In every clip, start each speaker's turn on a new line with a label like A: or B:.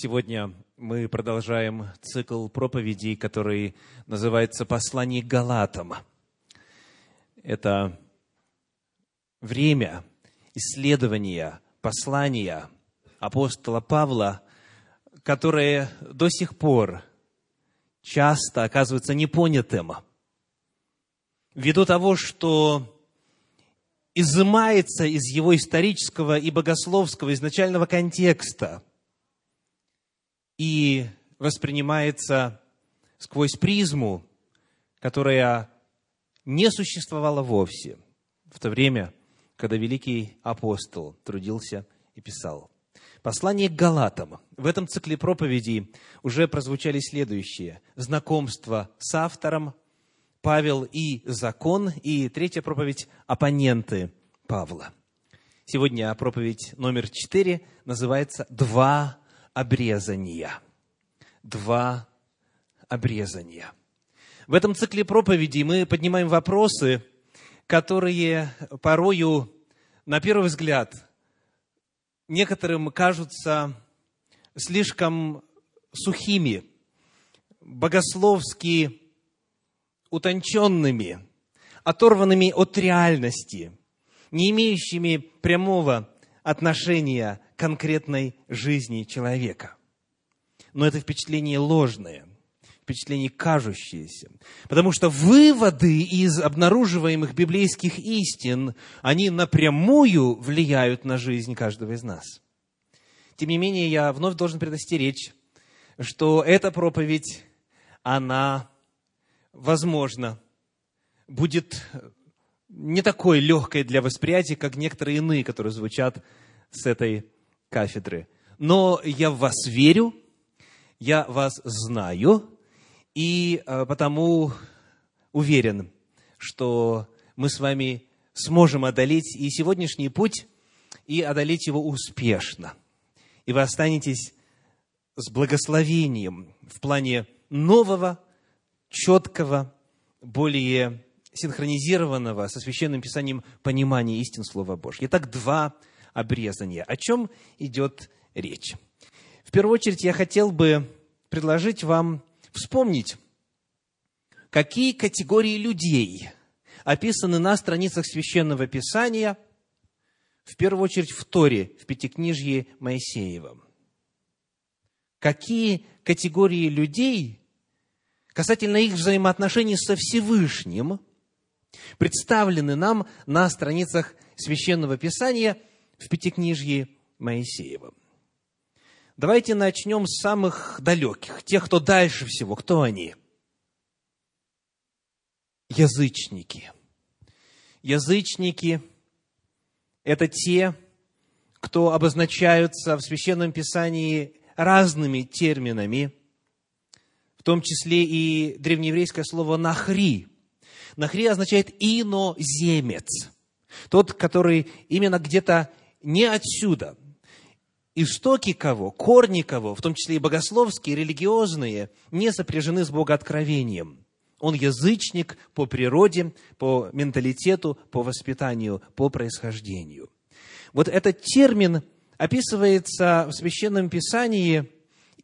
A: Сегодня мы продолжаем цикл проповедей, который называется «Послание Галатам». Это время исследования послания апостола Павла, которое до сих пор часто оказывается непонятым, ввиду того, что изымается из его исторического и богословского изначального контекста и воспринимается сквозь призму, которая не существовала вовсе в то время, когда великий апостол трудился и писал. Послание к Галатам. В этом цикле проповедей уже прозвучали следующие. Знакомство с автором, Павел и закон, и третья проповедь – оппоненты Павла. Сегодня проповедь номер четыре называется «Два обрезания». Два обрезания. В этом цикле проповедей мы поднимаем вопросы, которые порою, на первый взгляд, некоторым кажутся слишком сухими, богословски утонченными, оторванными от реальности, не имеющими прямого отношения конкретной жизни человека. Но это впечатление ложное, впечатление кажущееся. Потому что выводы из обнаруживаемых библейских истин, они напрямую влияют на жизнь каждого из нас. Тем не менее, я вновь должен предостеречь, что эта проповедь, она, возможно, будет не такой легкой для восприятия, как некоторые иные, которые звучат с этой кафедры. Но я в вас верю, я вас знаю, и э, потому уверен, что мы с вами сможем одолеть и сегодняшний путь, и одолеть его успешно. И вы останетесь с благословением в плане нового, четкого, более синхронизированного со Священным Писанием понимания истин Слова Божьего. Итак, два обрезания. О чем идет речь? В первую очередь я хотел бы предложить вам вспомнить, какие категории людей описаны на страницах Священного Писания, в первую очередь в Торе, в Пятикнижье Моисеева. Какие категории людей касательно их взаимоотношений со Всевышним представлены нам на страницах Священного Писания в Пятикнижье Моисеева. Давайте начнем с самых далеких, тех, кто дальше всего. Кто они? Язычники. Язычники – это те, кто обозначаются в Священном Писании разными терминами, в том числе и древнееврейское слово «нахри». «Нахри» означает «иноземец», тот, который именно где-то не отсюда – истоки кого, корни кого, в том числе и богословские, религиозные, не сопряжены с богооткровением. Он язычник по природе, по менталитету, по воспитанию, по происхождению. Вот этот термин описывается в Священном Писании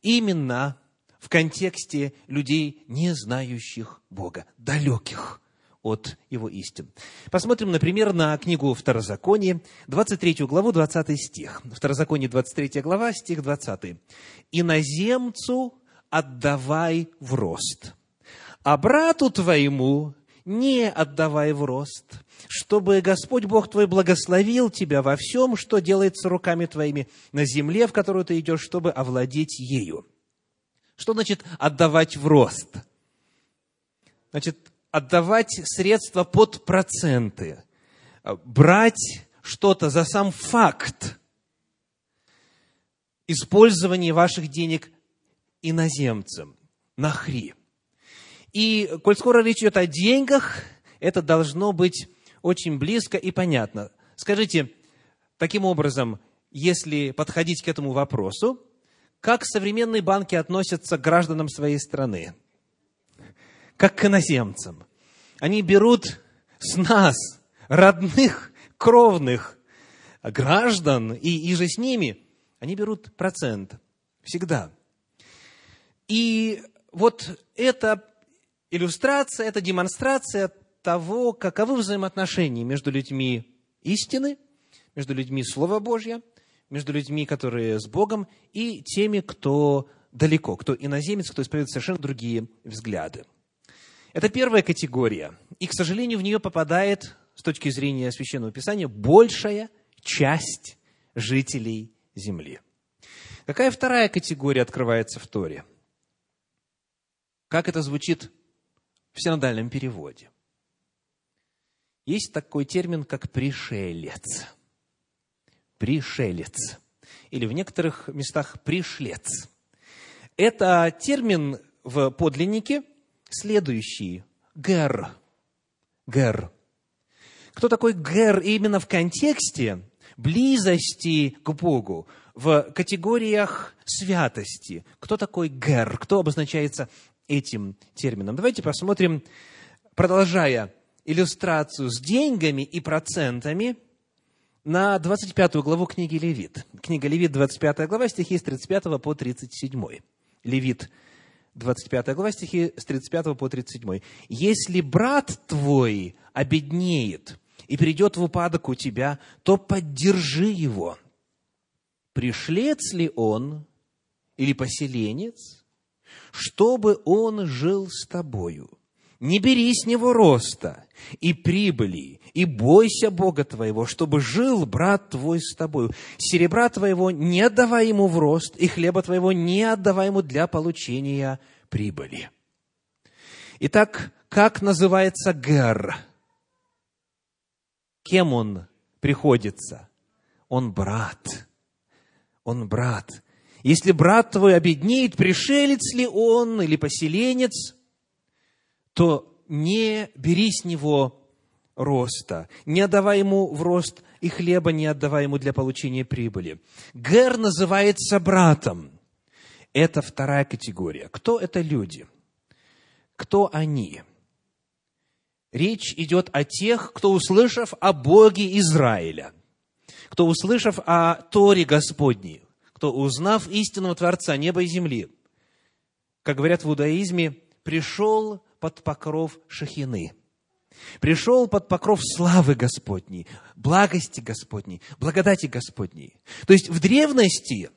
A: именно в контексте людей, не знающих Бога, далеких от его истин. Посмотрим, например, на книгу Второзаконие, 23 главу, 20 стих. Второзаконие, 23 глава, стих 20. «Иноземцу отдавай в рост, а брату твоему не отдавай в рост, чтобы Господь Бог твой благословил тебя во всем, что делается руками твоими на земле, в которую ты идешь, чтобы овладеть ею». Что значит отдавать в рост? Значит, отдавать средства под проценты, брать что-то за сам факт использования ваших денег иноземцем, нахри. И, коль скоро речь идет о деньгах, это должно быть очень близко и понятно. Скажите, таким образом, если подходить к этому вопросу, как современные банки относятся к гражданам своей страны? Как к иноземцам. Они берут с нас, родных, кровных граждан, и, и же с ними, они берут процент. Всегда. И вот эта иллюстрация, это демонстрация того, каковы взаимоотношения между людьми истины, между людьми Слова Божьего, между людьми, которые с Богом, и теми, кто далеко, кто иноземец, кто исповедует совершенно другие взгляды. Это первая категория. И, к сожалению, в нее попадает, с точки зрения Священного Писания, большая часть жителей Земли. Какая вторая категория открывается в Торе? Как это звучит в синодальном переводе? Есть такой термин, как пришелец. Пришелец. Или в некоторых местах пришлец. Это термин в подлиннике следующий. Гер. Гер. Кто такой гер именно в контексте близости к Богу, в категориях святости? Кто такой гер? Кто обозначается этим термином? Давайте посмотрим, продолжая иллюстрацию с деньгами и процентами – на 25 главу книги Левит. Книга Левит, 25 глава, стихи с 35 по 37. Левит, 25 глава, стихи с 35 по 37. «Если брат твой обеднеет и придет в упадок у тебя, то поддержи его. Пришлец ли он или поселенец, чтобы он жил с тобою?» не бери с него роста и прибыли, и бойся Бога твоего, чтобы жил брат твой с тобою. Серебра твоего не отдавай ему в рост, и хлеба твоего не отдавай ему для получения прибыли. Итак, как называется Гер? Кем он приходится? Он брат. Он брат. Если брат твой обеднеет, пришелец ли он или поселенец – то не бери с него роста, не отдавай ему в рост и хлеба не отдавай ему для получения прибыли. Гер называется братом. Это вторая категория. Кто это люди? Кто они? Речь идет о тех, кто, услышав о Боге Израиля, кто, услышав о Торе Господней, кто, узнав истинного Творца неба и земли, как говорят в иудаизме, пришел под покров шахины. Пришел под покров славы Господней, благости Господней, благодати Господней. То есть в древности,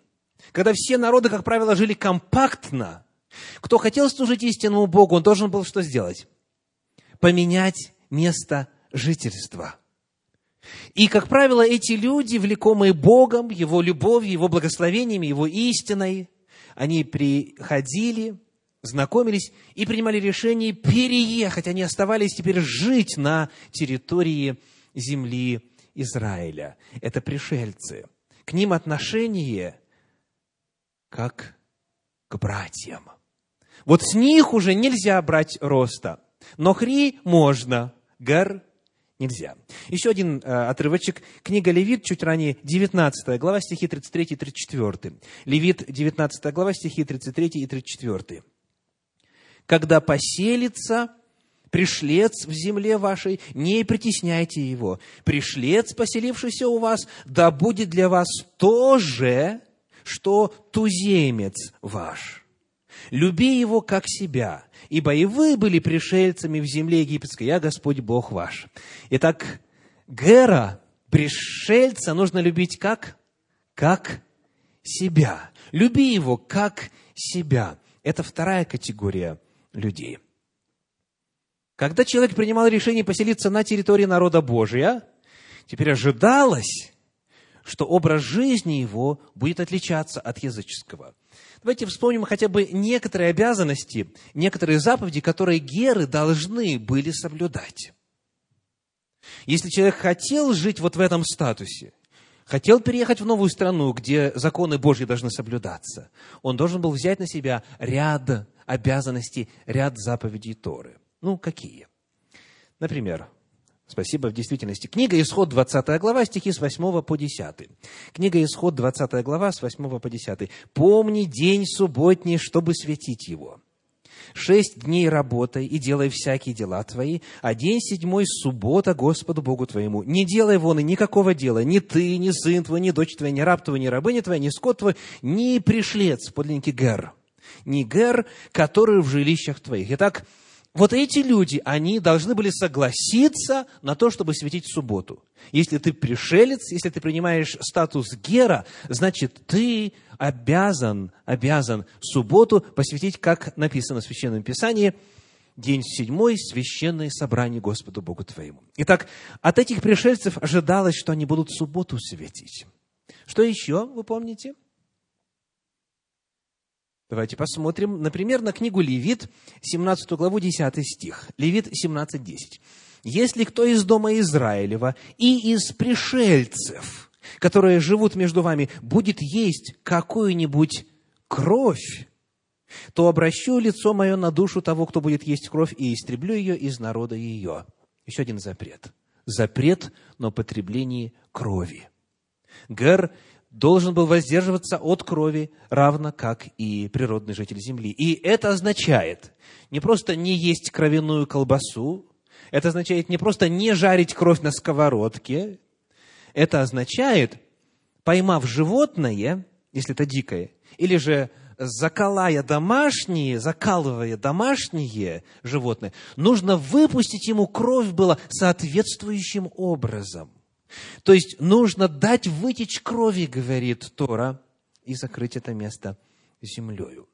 A: когда все народы, как правило, жили компактно, кто хотел служить истинному Богу, он должен был что сделать? Поменять место жительства. И, как правило, эти люди, влекомые Богом, Его любовью, Его благословениями, Его истиной, они приходили знакомились и принимали решение переехать. Они оставались теперь жить на территории земли Израиля. Это пришельцы. К ним отношение как к братьям. Вот с них уже нельзя брать роста. Но хри можно, гар нельзя. Еще один э, отрывочек. Книга Левит, чуть ранее, 19 глава, стихи 33 и 34. Левит, 19 глава, стихи 33 и 34 когда поселится пришлец в земле вашей, не притесняйте его. Пришлец, поселившийся у вас, да будет для вас то же, что туземец ваш. Люби его как себя, ибо и вы были пришельцами в земле египетской, я Господь Бог ваш. Итак, Гера, пришельца, нужно любить как? Как себя. Люби его как себя. Это вторая категория людей. Когда человек принимал решение поселиться на территории народа Божия, теперь ожидалось, что образ жизни его будет отличаться от языческого. Давайте вспомним хотя бы некоторые обязанности, некоторые заповеди, которые геры должны были соблюдать. Если человек хотел жить вот в этом статусе, хотел переехать в новую страну, где законы Божьи должны соблюдаться, он должен был взять на себя ряд обязанностей, ряд заповедей Торы. Ну, какие? Например, Спасибо, в действительности. Книга Исход, 20 глава, стихи с 8 по 10. Книга Исход, 20 глава, с 8 по 10. «Помни день субботний, чтобы светить его. Шесть дней работай и делай всякие дела твои, а день седьмой – суббота Господу Богу твоему. Не делай вон и никакого дела, ни ты, ни сын твой, ни дочь твоя, ни раб твой, ни рабыня твоя, ни скот твой, ни пришлец, подлинники Гер, ни Гер, который в жилищах твоих. Итак, вот эти люди, они должны были согласиться на то, чтобы светить субботу. Если ты пришелец, если ты принимаешь статус гера, значит, ты обязан, обязан субботу посвятить, как написано в Священном Писании, день седьмой, священное собрание Господу Богу твоему. Итак, от этих пришельцев ожидалось, что они будут субботу светить. Что еще, вы помните? Давайте посмотрим, например, на книгу Левит, 17 главу, 10 стих. Левит 17, 10. «Если кто из дома Израилева и из пришельцев, которые живут между вами, будет есть какую-нибудь кровь, то обращу лицо мое на душу того, кто будет есть кровь, и истреблю ее из народа ее». Еще один запрет. Запрет на употреблении крови. Гер должен был воздерживаться от крови, равно как и природный житель земли. И это означает не просто не есть кровяную колбасу, это означает не просто не жарить кровь на сковородке, это означает, поймав животное, если это дикое, или же закалая домашние, закалывая домашние животные, нужно выпустить ему кровь было соответствующим образом. То есть нужно дать вытечь крови, говорит Тора, и закрыть это место землею.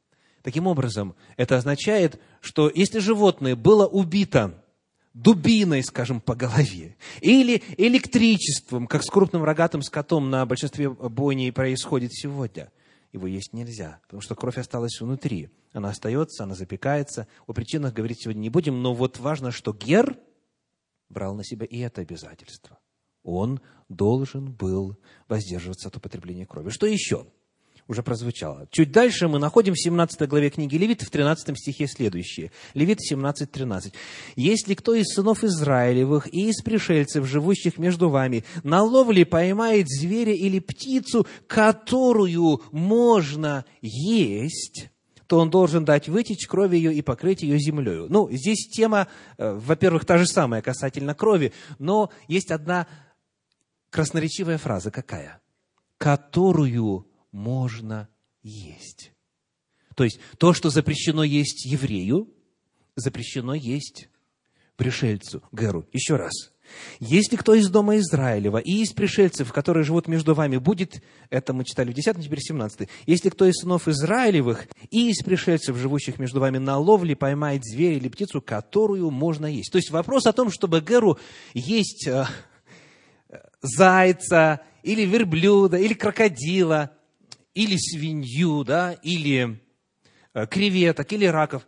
A: Таким образом, это означает, что если животное было убито дубиной, скажем, по голове, или электричеством, как с крупным рогатым скотом на большинстве бойней происходит сегодня, его есть нельзя, потому что кровь осталась внутри. Она остается, она запекается. О причинах говорить сегодня не будем, но вот важно, что Гер брал на себя и это обязательство он должен был воздерживаться от употребления крови. Что еще? Уже прозвучало. Чуть дальше мы находим в 17 главе книги Левит, в 13 стихе следующее. Левит 17, 13. «Если кто из сынов Израилевых и из пришельцев, живущих между вами, на ловле поймает зверя или птицу, которую можно есть, то он должен дать вытечь кровь ее и покрыть ее землею. Ну, здесь тема, э, во-первых, та же самая касательно крови, но есть одна красноречивая фраза какая? Которую можно есть. То есть, то, что запрещено есть еврею, запрещено есть пришельцу, Геру. Еще раз. Если кто из дома Израилева и из пришельцев, которые живут между вами, будет, это мы читали в 10, теперь 17, если кто из сынов Израилевых и из пришельцев, живущих между вами на ловле, поймает зверя или птицу, которую можно есть. То есть вопрос о том, чтобы Геру есть э, зайца, или верблюда, или крокодила, или свинью, да, или э, креветок, или раков,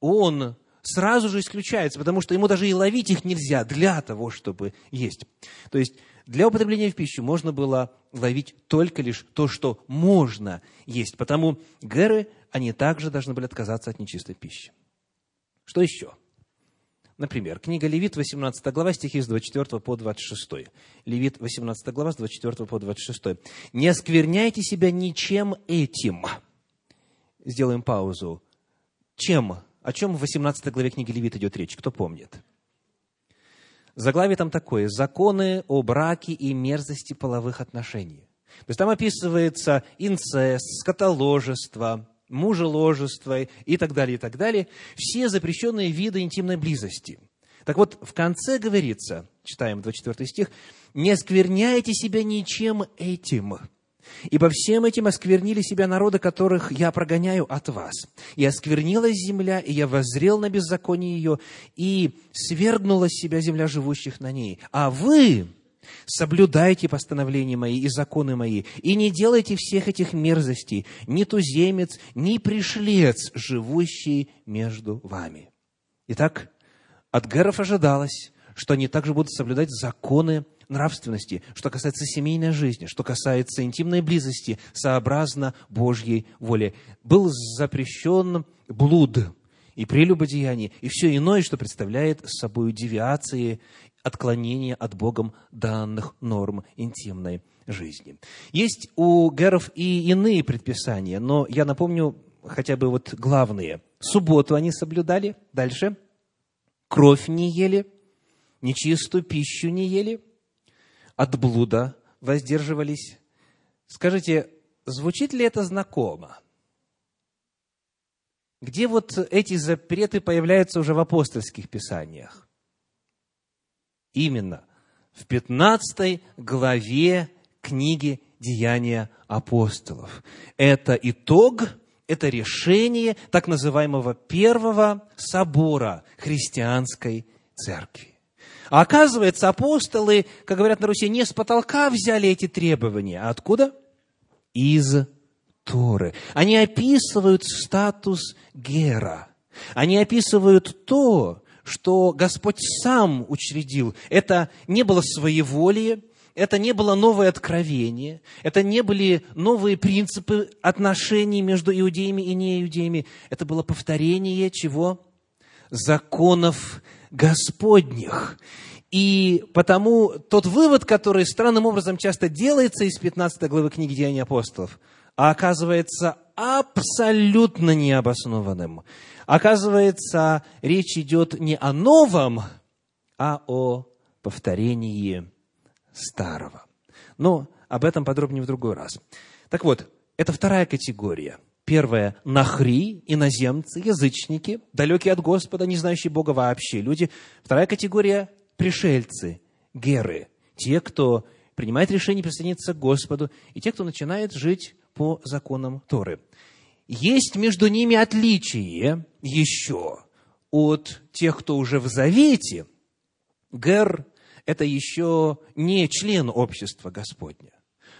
A: он сразу же исключается, потому что ему даже и ловить их нельзя для того, чтобы есть. То есть для употребления в пищу можно было ловить только лишь то, что можно есть. Потому геры, они также должны были отказаться от нечистой пищи. Что еще? Например, книга Левит, 18 глава, стихи с 24 по 26. Левит, 18 глава, с 24 по 26. «Не оскверняйте себя ничем этим». Сделаем паузу. Чем? О чем в 18 главе книги Левит идет речь? Кто помнит? Заглавие там такое. «Законы о браке и мерзости половых отношений». То есть там описывается инцест, скотоложество, мужеложество и так далее, и так далее. Все запрещенные виды интимной близости. Так вот, в конце говорится, читаем 24 стих, «Не оскверняйте себя ничем этим, ибо всем этим осквернили себя народы, которых я прогоняю от вас. И осквернилась земля, и я воззрел на беззаконие ее, и свергнула себя земля живущих на ней. А вы, Соблюдайте постановления мои и законы мои, и не делайте всех этих мерзостей, ни туземец, ни пришлец, живущий между вами. Итак, от геров ожидалось, что они также будут соблюдать законы нравственности, что касается семейной жизни, что касается интимной близости, сообразно Божьей воле. Был запрещен блуд и прелюбодеяние, и все иное, что представляет собой девиации отклонения от Богом данных норм интимной жизни. Есть у геров и иные предписания, но я напомню хотя бы вот главные. Субботу они соблюдали. Дальше. Кровь не ели, нечистую пищу не ели, от блуда воздерживались. Скажите, звучит ли это знакомо? Где вот эти запреты появляются уже в апостольских писаниях? Именно в 15 главе книги «Деяния апостолов». Это итог, это решение так называемого первого собора христианской церкви. А оказывается, апостолы, как говорят на Руси, не с потолка взяли эти требования, а откуда? Из Торы. Они описывают статус Гера. Они описывают то, что Господь сам учредил. Это не было своеволие, это не было новое откровение, это не были новые принципы отношений между иудеями и неиудеями. Это было повторение чего? Законов Господних. И потому тот вывод, который странным образом часто делается из 15 главы книги Деяний апостолов, а оказывается абсолютно необоснованным. Оказывается, речь идет не о новом, а о повторении старого. Но об этом подробнее в другой раз. Так вот, это вторая категория. Первая – нахри, иноземцы, язычники, далекие от Господа, не знающие Бога вообще люди. Вторая категория – пришельцы, геры, те, кто принимает решение присоединиться к Господу, и те, кто начинает жить по законам Торы. Есть между ними отличие еще от тех, кто уже в Завете. Гер – это еще не член общества Господня,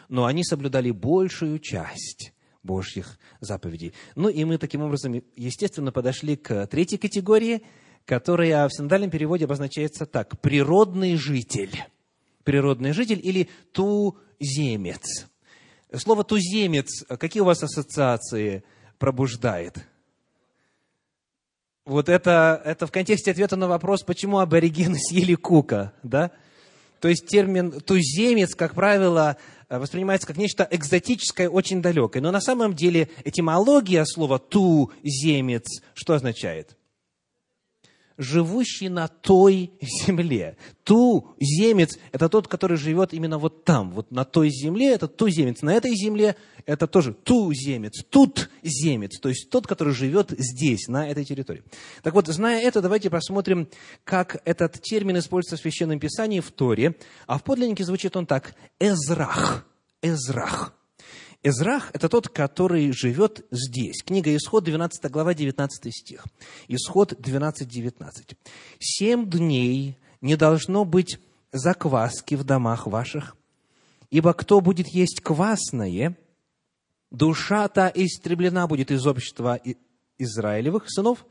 A: но они соблюдали большую часть Божьих заповедей. Ну и мы таким образом, естественно, подошли к третьей категории, которая в синодальном переводе обозначается так – природный житель. Природный житель или туземец. Слово «туземец», какие у вас ассоциации пробуждает? Вот это, это в контексте ответа на вопрос, почему аборигены съели кука, да? То есть термин «туземец», как правило, воспринимается как нечто экзотическое, очень далекое. Но на самом деле этимология слова «туземец» что означает? Живущий на той земле. Туземец – это тот, который живет именно вот там, вот на той земле, это туземец. На этой земле это тоже туземец, тут земец, то есть тот, который живет здесь, на этой территории. Так вот, зная это, давайте посмотрим, как этот термин используется в Священном Писании в Торе, а в подлиннике звучит он так – «эзрах», «эзрах». Эзрах – это тот, который живет здесь. Книга Исход, 12 глава, 19 стих. Исход 12, 19. «Семь дней не должно быть закваски в домах ваших, ибо кто будет есть квасное, душа та истреблена будет из общества Израилевых сынов,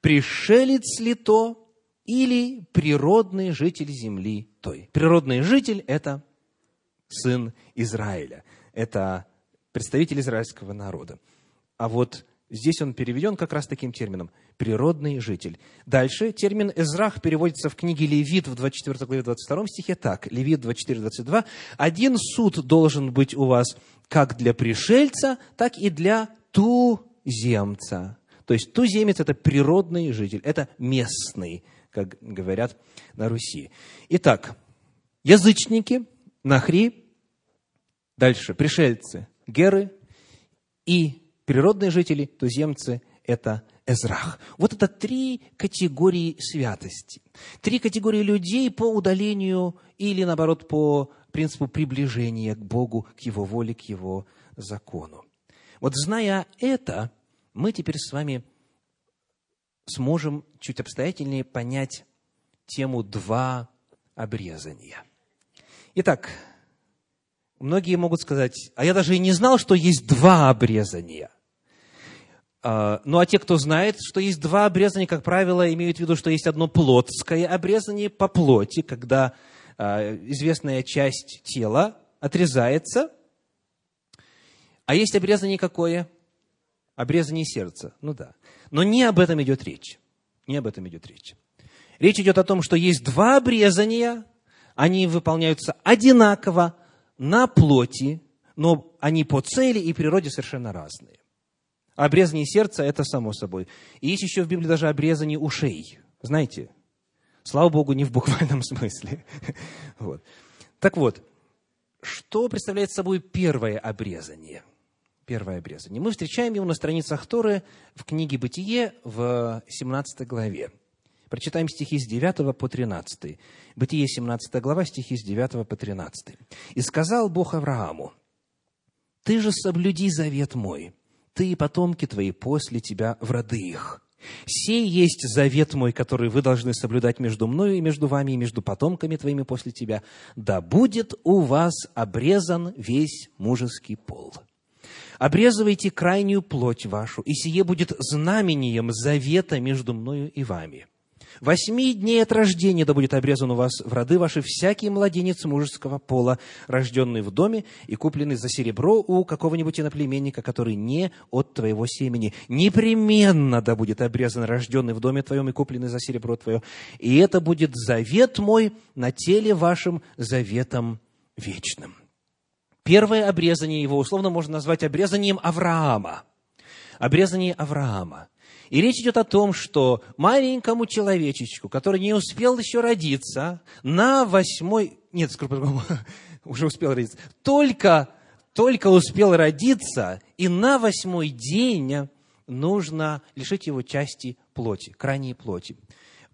A: пришелец ли то или природный житель земли той». Природный житель – это сын Израиля. Это представитель израильского народа. А вот здесь он переведен как раз таким термином – природный житель. Дальше термин «эзрах» переводится в книге Левит в 24 главе 22 стихе так. Левит 24-22. «Один суд должен быть у вас как для пришельца, так и для туземца». То есть туземец – это природный житель, это местный, как говорят на Руси. Итак, язычники, нахри, дальше пришельцы, геры и природные жители, туземцы – это Эзрах. Вот это три категории святости. Три категории людей по удалению или, наоборот, по принципу приближения к Богу, к Его воле, к Его закону. Вот зная это, мы теперь с вами сможем чуть обстоятельнее понять тему «два обрезания». Итак, Многие могут сказать, а я даже и не знал, что есть два обрезания. А, ну, а те, кто знает, что есть два обрезания, как правило, имеют в виду, что есть одно плотское обрезание по плоти, когда а, известная часть тела отрезается. А есть обрезание какое? Обрезание сердца. Ну да. Но не об этом идет речь. Не об этом идет речь. Речь идет о том, что есть два обрезания, они выполняются одинаково, на плоти, но они по цели и природе совершенно разные. Обрезание сердца – это само собой. И есть еще в Библии даже обрезание ушей. Знаете? Слава Богу, не в буквальном смысле. Вот. Так вот, что представляет собой первое обрезание? Первое обрезание. Мы встречаем его на страницах Торы в книге «Бытие» в 17 главе. Прочитаем стихи с 9 по 13. Бытие, 17 глава, стихи с 9 по 13. «И сказал Бог Аврааму, «Ты же соблюди завет мой, ты и потомки твои после тебя в роды их. Сей есть завет мой, который вы должны соблюдать между мною и между вами, и между потомками твоими после тебя. Да будет у вас обрезан весь мужеский пол. Обрезывайте крайнюю плоть вашу, и сие будет знамением завета между мною и вами. Восьми дней от рождения да будет обрезан у вас в роды ваши всякий младенец мужеского пола, рожденный в доме и купленный за серебро у какого-нибудь иноплеменника, который не от твоего семени. Непременно да будет обрезан рожденный в доме твоем и купленный за серебро твое. И это будет завет мой на теле вашим заветом вечным. Первое обрезание его условно можно назвать обрезанием Авраама. Обрезание Авраама. И речь идет о том, что маленькому человечечку, который не успел еще родиться, на восьмой... Нет, скажу уже успел родиться. Только, только успел родиться, и на восьмой день нужно лишить его части плоти, крайней плоти.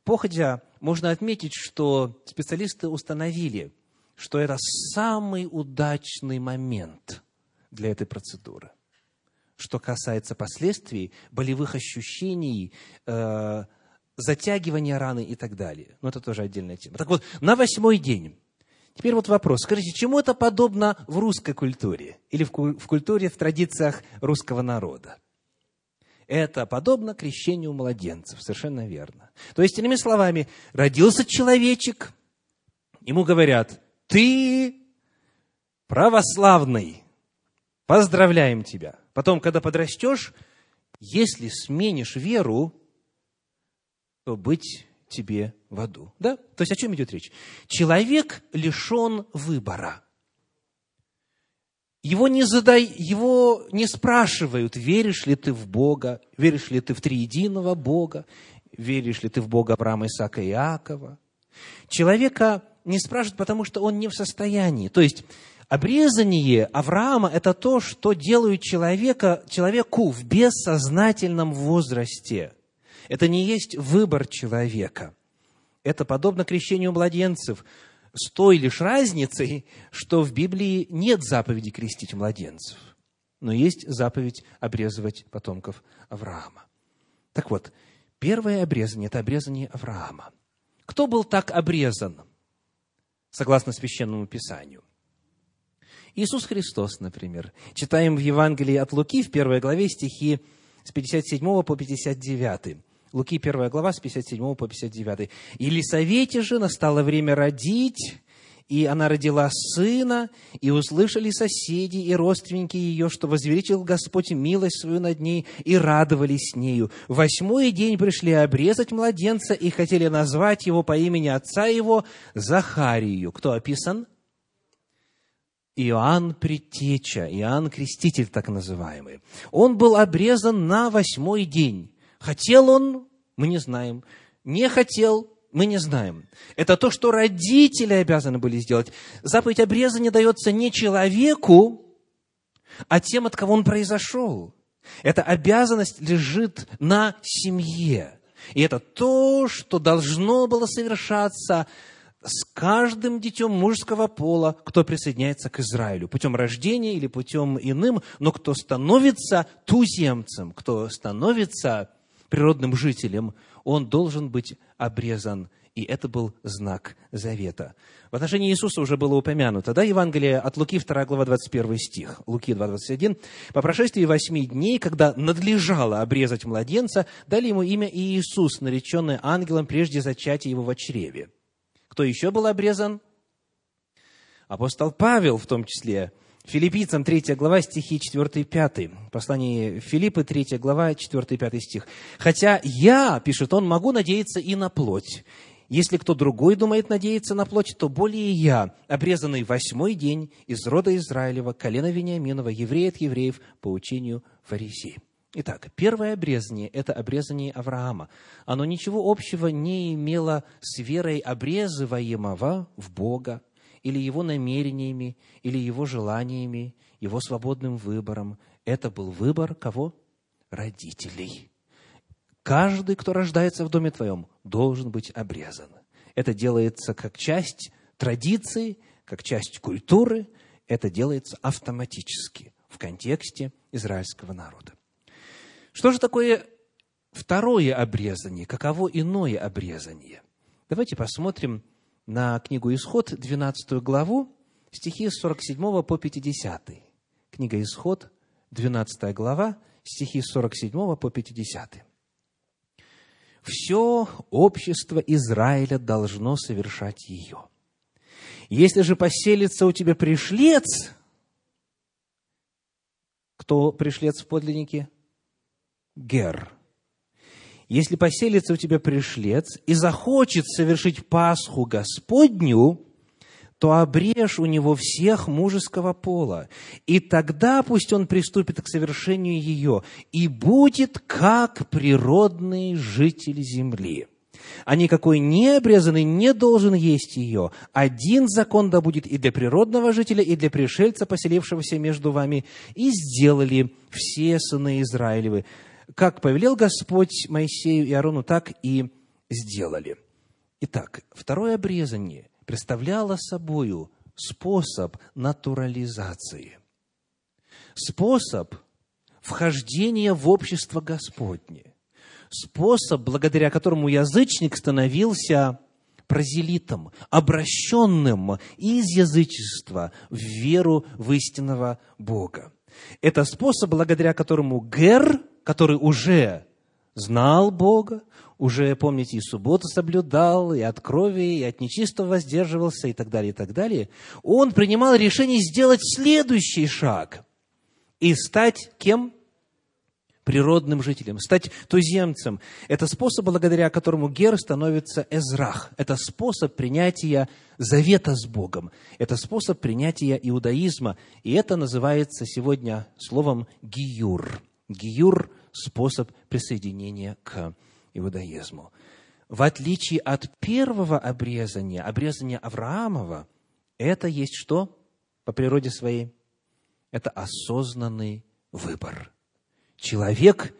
A: Походя, можно отметить, что специалисты установили, что это самый удачный момент для этой процедуры что касается последствий, болевых ощущений, э, затягивания раны и так далее. Но это тоже отдельная тема. Так вот, на восьмой день. Теперь вот вопрос. Скажите, чему это подобно в русской культуре или в, в культуре, в традициях русского народа? Это подобно крещению младенцев, совершенно верно. То есть, иными словами, родился человечек, ему говорят, ты православный, поздравляем тебя. Потом, когда подрастешь, если сменишь веру, то быть тебе в аду. Да? То есть о чем идет речь? Человек лишен выбора. Его не, задай, его не спрашивают, веришь ли ты в Бога, веришь ли ты в триединого Бога, веришь ли ты в Бога Авраама, Исаака и Иакова. Человека не спрашивают, потому что он не в состоянии. То есть Обрезание Авраама – это то, что делают человека, человеку в бессознательном возрасте. Это не есть выбор человека. Это подобно крещению младенцев, с той лишь разницей, что в Библии нет заповеди крестить младенцев, но есть заповедь обрезывать потомков Авраама. Так вот, первое обрезание – это обрезание Авраама. Кто был так обрезан, согласно Священному Писанию? Иисус Христос, например. Читаем в Евангелии от Луки в первой главе стихи с 57 по 59. Луки, первая глава, с 57 по 59. «Елисавете же настало время родить, и она родила сына, и услышали соседи и родственники ее, что возвеличил Господь милость свою над ней, и радовались нею. Восьмой день пришли обрезать младенца, и хотели назвать его по имени отца его Захарию. Кто описан? Иоанн Предтеча, Иоанн Креститель так называемый. Он был обрезан на восьмой день. Хотел он, мы не знаем. Не хотел, мы не знаем. Это то, что родители обязаны были сделать. Заповедь обрезания дается не человеку, а тем, от кого он произошел. Эта обязанность лежит на семье. И это то, что должно было совершаться с каждым детем мужского пола, кто присоединяется к Израилю, путем рождения или путем иным, но кто становится туземцем, кто становится природным жителем, он должен быть обрезан. И это был знак завета. В отношении Иисуса уже было упомянуто. Да, Евангелие от Луки, 2 глава, 21 стих. Луки 2, 21. «По прошествии восьми дней, когда надлежало обрезать младенца, дали ему имя Иисус, нареченное ангелом прежде зачатия его в чреве». Кто еще был обрезан? Апостол Павел в том числе. Филиппийцам 3 глава, стихи 4 и 5. Послание Филиппы 3 глава, 4 и 5 стих. «Хотя я, — пишет он, — могу надеяться и на плоть. Если кто другой думает надеяться на плоть, то более я, обрезанный восьмой день из рода Израилева, колена Вениаминова, еврей от евреев, по учению фарисеев». Итак, первое обрезание – это обрезание Авраама. Оно ничего общего не имело с верой обрезываемого в Бога, или его намерениями, или его желаниями, его свободным выбором. Это был выбор кого? Родителей. Каждый, кто рождается в доме твоем, должен быть обрезан. Это делается как часть традиции, как часть культуры. Это делается автоматически в контексте израильского народа. Что же такое второе обрезание? Каково иное обрезание? Давайте посмотрим на книгу Исход, 12 главу, стихи с 47 по 50. Книга Исход, 12 глава, стихи с 47 по 50. «Все общество Израиля должно совершать ее. Если же поселится у тебя пришлец, кто пришлец в подлиннике? Гер. Если поселится у тебя пришлец и захочет совершить Пасху Господню, то обрежь у него всех мужеского пола, и тогда пусть он приступит к совершению ее, и будет как природный житель земли. А никакой необрезанный не должен есть ее. Один закон да будет и для природного жителя, и для пришельца, поселившегося между вами. И сделали все сыны Израилевы. Как повелел Господь Моисею и Аарону, так и сделали. Итак, второе обрезание представляло собою способ натурализации. Способ вхождения в общество Господне. Способ, благодаря которому язычник становился прозелитом, обращенным из язычества в веру в истинного Бога. Это способ, благодаря которому Гер который уже знал Бога, уже, помните, и субботу соблюдал, и от крови, и от нечистого воздерживался, и так далее, и так далее, он принимал решение сделать следующий шаг и стать кем? Природным жителем, стать туземцем. Это способ, благодаря которому Гер становится Эзрах. Это способ принятия завета с Богом. Это способ принятия иудаизма. И это называется сегодня словом «гиюр». Гиюр – способ присоединения к иудаизму. В отличие от первого обрезания, обрезания Авраамова, это есть что по природе своей? Это осознанный выбор. Человек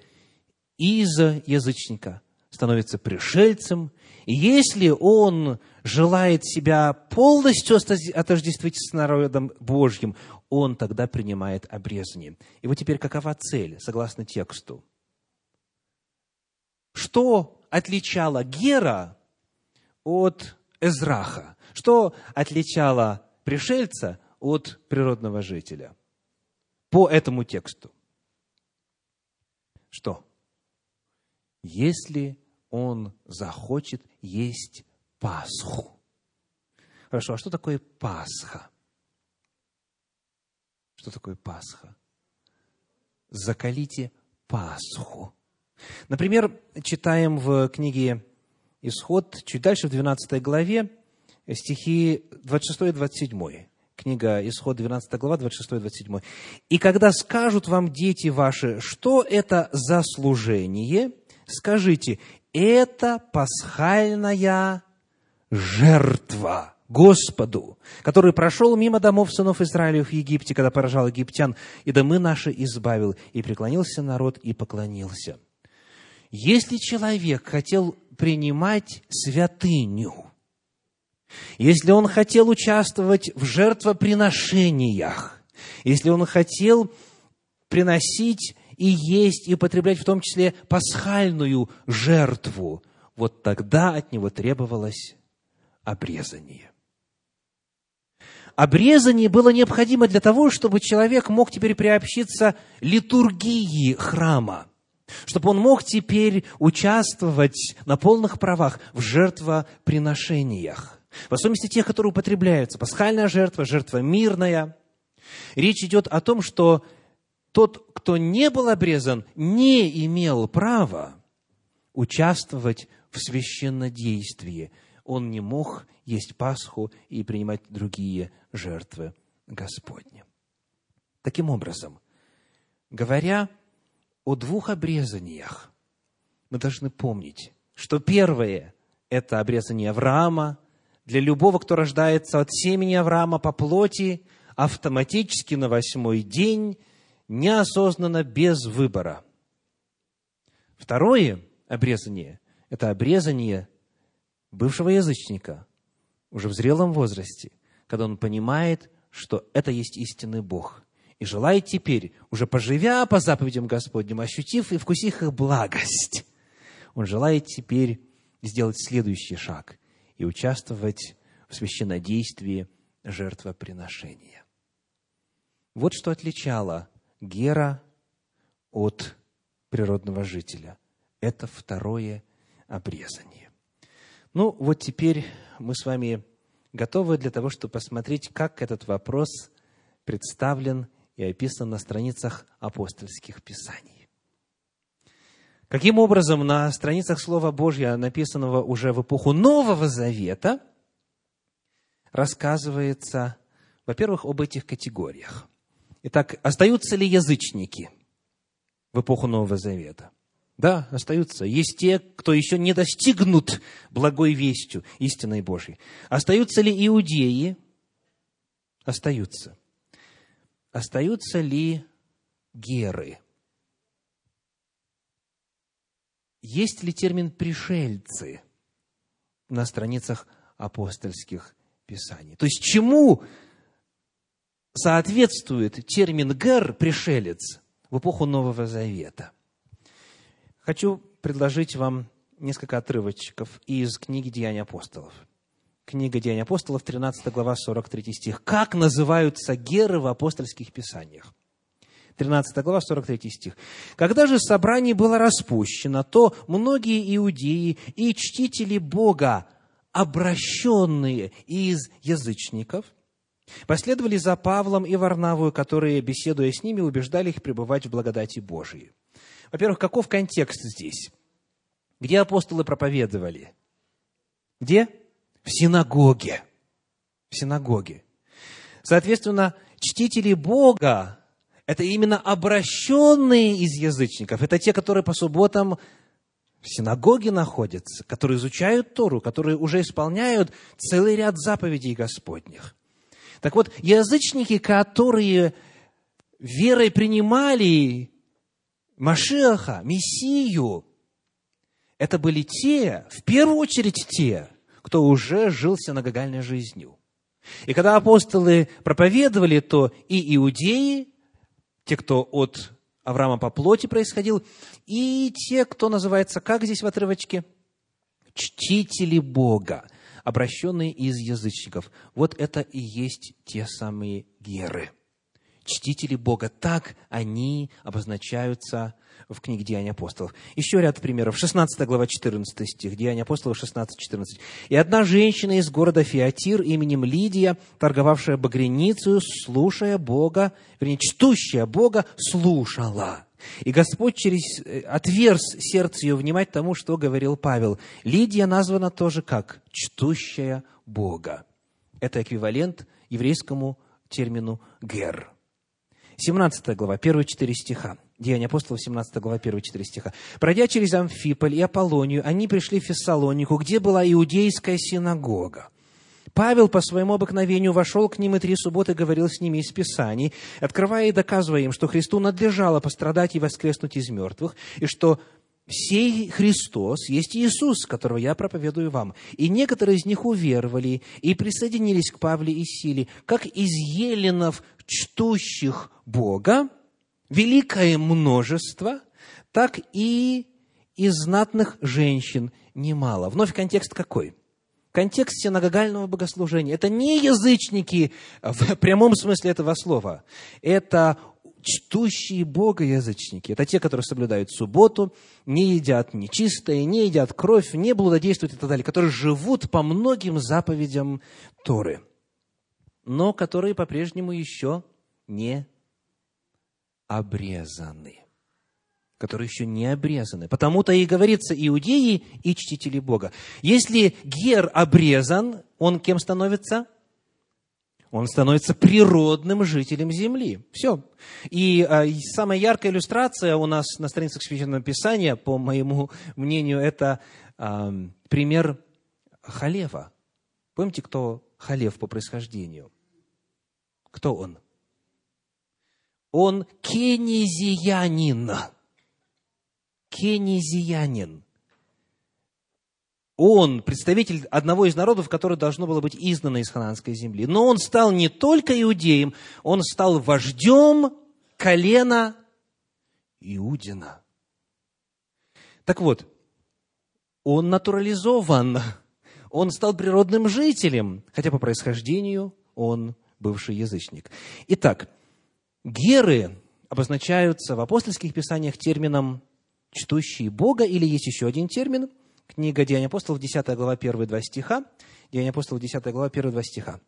A: из язычника становится пришельцем, и если он желает себя полностью отождествить с народом Божьим, он тогда принимает обрезание. И вот теперь какова цель, согласно тексту? Что отличало Гера от Эзраха? Что отличало пришельца от природного жителя? По этому тексту. Что? Если он захочет есть Пасху. Хорошо, а что такое Пасха? Что такое Пасха? Закалите Пасху. Например, читаем в книге Исход, чуть дальше, в 12 главе, стихи 26 и 27. Книга Исход, 12 глава, 26 и 27. «И когда скажут вам дети ваши, что это за служение, скажите, это пасхальная жертва». Господу, который прошел мимо домов сынов Израилев в Египте, когда поражал египтян, и домы наши избавил, и преклонился народ, и поклонился. Если человек хотел принимать святыню, если он хотел участвовать в жертвоприношениях, если он хотел приносить и есть, и употреблять в том числе пасхальную жертву, вот тогда от него требовалось обрезание. Обрезание было необходимо для того, чтобы человек мог теперь приобщиться литургии храма, чтобы он мог теперь участвовать на полных правах в жертвоприношениях. В особенности тех, которые употребляются. Пасхальная жертва, жертва мирная. Речь идет о том, что тот, кто не был обрезан, не имел права участвовать в священнодействии. Он не мог есть Пасху и принимать другие жертвы Господни. Таким образом, говоря о двух обрезаниях, мы должны помнить, что первое – это обрезание Авраама. Для любого, кто рождается от семени Авраама по плоти, автоматически на восьмой день, неосознанно, без выбора. Второе обрезание – это обрезание бывшего язычника уже в зрелом возрасте, когда он понимает, что это есть истинный Бог. И желает теперь, уже поживя по заповедям Господним, ощутив и вкусив их благость, он желает теперь сделать следующий шаг и участвовать в священнодействии жертвоприношения. Вот что отличало Гера от природного жителя. Это второе обрезание. Ну, вот теперь мы с вами готовы для того, чтобы посмотреть, как этот вопрос представлен и описан на страницах апостольских писаний. Каким образом на страницах Слова Божьего, написанного уже в эпоху Нового Завета, рассказывается, во-первых, об этих категориях. Итак, остаются ли язычники в эпоху Нового Завета? Да, остаются. Есть те, кто еще не достигнут благой вестью истинной Божьей. Остаются ли иудеи? Остаются. Остаются ли геры? Есть ли термин «пришельцы» на страницах апостольских писаний? То есть, чему соответствует термин «гер» – «пришелец» в эпоху Нового Завета? Хочу предложить вам несколько отрывочков из книги «Деяния апостолов». Книга «Деяния апостолов», 13 глава, 43 стих. Как называются геры в апостольских писаниях? 13 глава, 43 стих. «Когда же собрание было распущено, то многие иудеи и чтители Бога, обращенные из язычников, последовали за Павлом и Варнавою, которые, беседуя с ними, убеждали их пребывать в благодати Божией». Во-первых, каков контекст здесь? Где апостолы проповедовали? Где? В синагоге. В синагоге. Соответственно, чтители Бога это именно обращенные из язычников. Это те, которые по субботам в синагоге находятся, которые изучают Тору, которые уже исполняют целый ряд заповедей Господних. Так вот, язычники, которые верой принимали Машеха, Мессию, это были те, в первую очередь те, кто уже жил синагогальной жизнью. И когда апостолы проповедовали, то и иудеи, те, кто от Авраама по плоти происходил, и те, кто называется, как здесь в отрывочке? Чтители Бога, обращенные из язычников. Вот это и есть те самые геры. Чтители Бога. Так они обозначаются в книге Деяния апостолов. Еще ряд примеров. 16 глава, 14 стих. Деяния апостолов 16, 14. «И одна женщина из города Фиатир именем Лидия, торговавшая багреницу, слушая Бога, вернее, чтущая Бога, слушала». И Господь через э, отверз сердце ее внимать тому, что говорил Павел. Лидия названа тоже как «чтущая Бога». Это эквивалент еврейскому термину «гер». 17 глава, первые четыре стиха. Деяния апостолов, 17 глава, первые четыре стиха. «Пройдя через Амфиполь и Аполлонию, они пришли в Фессалонику, где была иудейская синагога. Павел по своему обыкновению вошел к ним и три субботы говорил с ними из Писаний, открывая и доказывая им, что Христу надлежало пострадать и воскреснуть из мертвых, и что сей Христос есть Иисус, которого я проповедую вам. И некоторые из них уверовали и присоединились к Павле и Силе, как из еленов, чтущих Бога, великое множество, так и из знатных женщин немало. Вновь контекст какой? Контекст синагогального богослужения. Это не язычники в прямом смысле этого слова. Это чтущие Бога язычники. Это те, которые соблюдают субботу, не едят нечистое, не едят кровь, не блудодействуют и так далее, которые живут по многим заповедям Торы, но которые по-прежнему еще не обрезаны. Которые еще не обрезаны. Потому-то и говорится иудеи и чтители Бога. Если гер обрезан, он кем становится? Он становится природным жителем земли. Все. И, а, самая яркая иллюстрация у нас на страницах Священного Писания, по моему мнению, это а, пример Халева. Помните, кто Халев по происхождению? Кто он? Он кенезиянин. Кенезиянин он представитель одного из народов, которое должно было быть изгнано из хананской земли. Но он стал не только иудеем, он стал вождем колена Иудина. Так вот, он натурализован, он стал природным жителем, хотя по происхождению он бывший язычник. Итак, геры обозначаются в апостольских писаниях термином «чтущие Бога», или есть еще один термин – Книга Деяния апостолов, 10 глава, 1-2 стиха. Деяния апостолов, 10 глава, 1-2 стиха.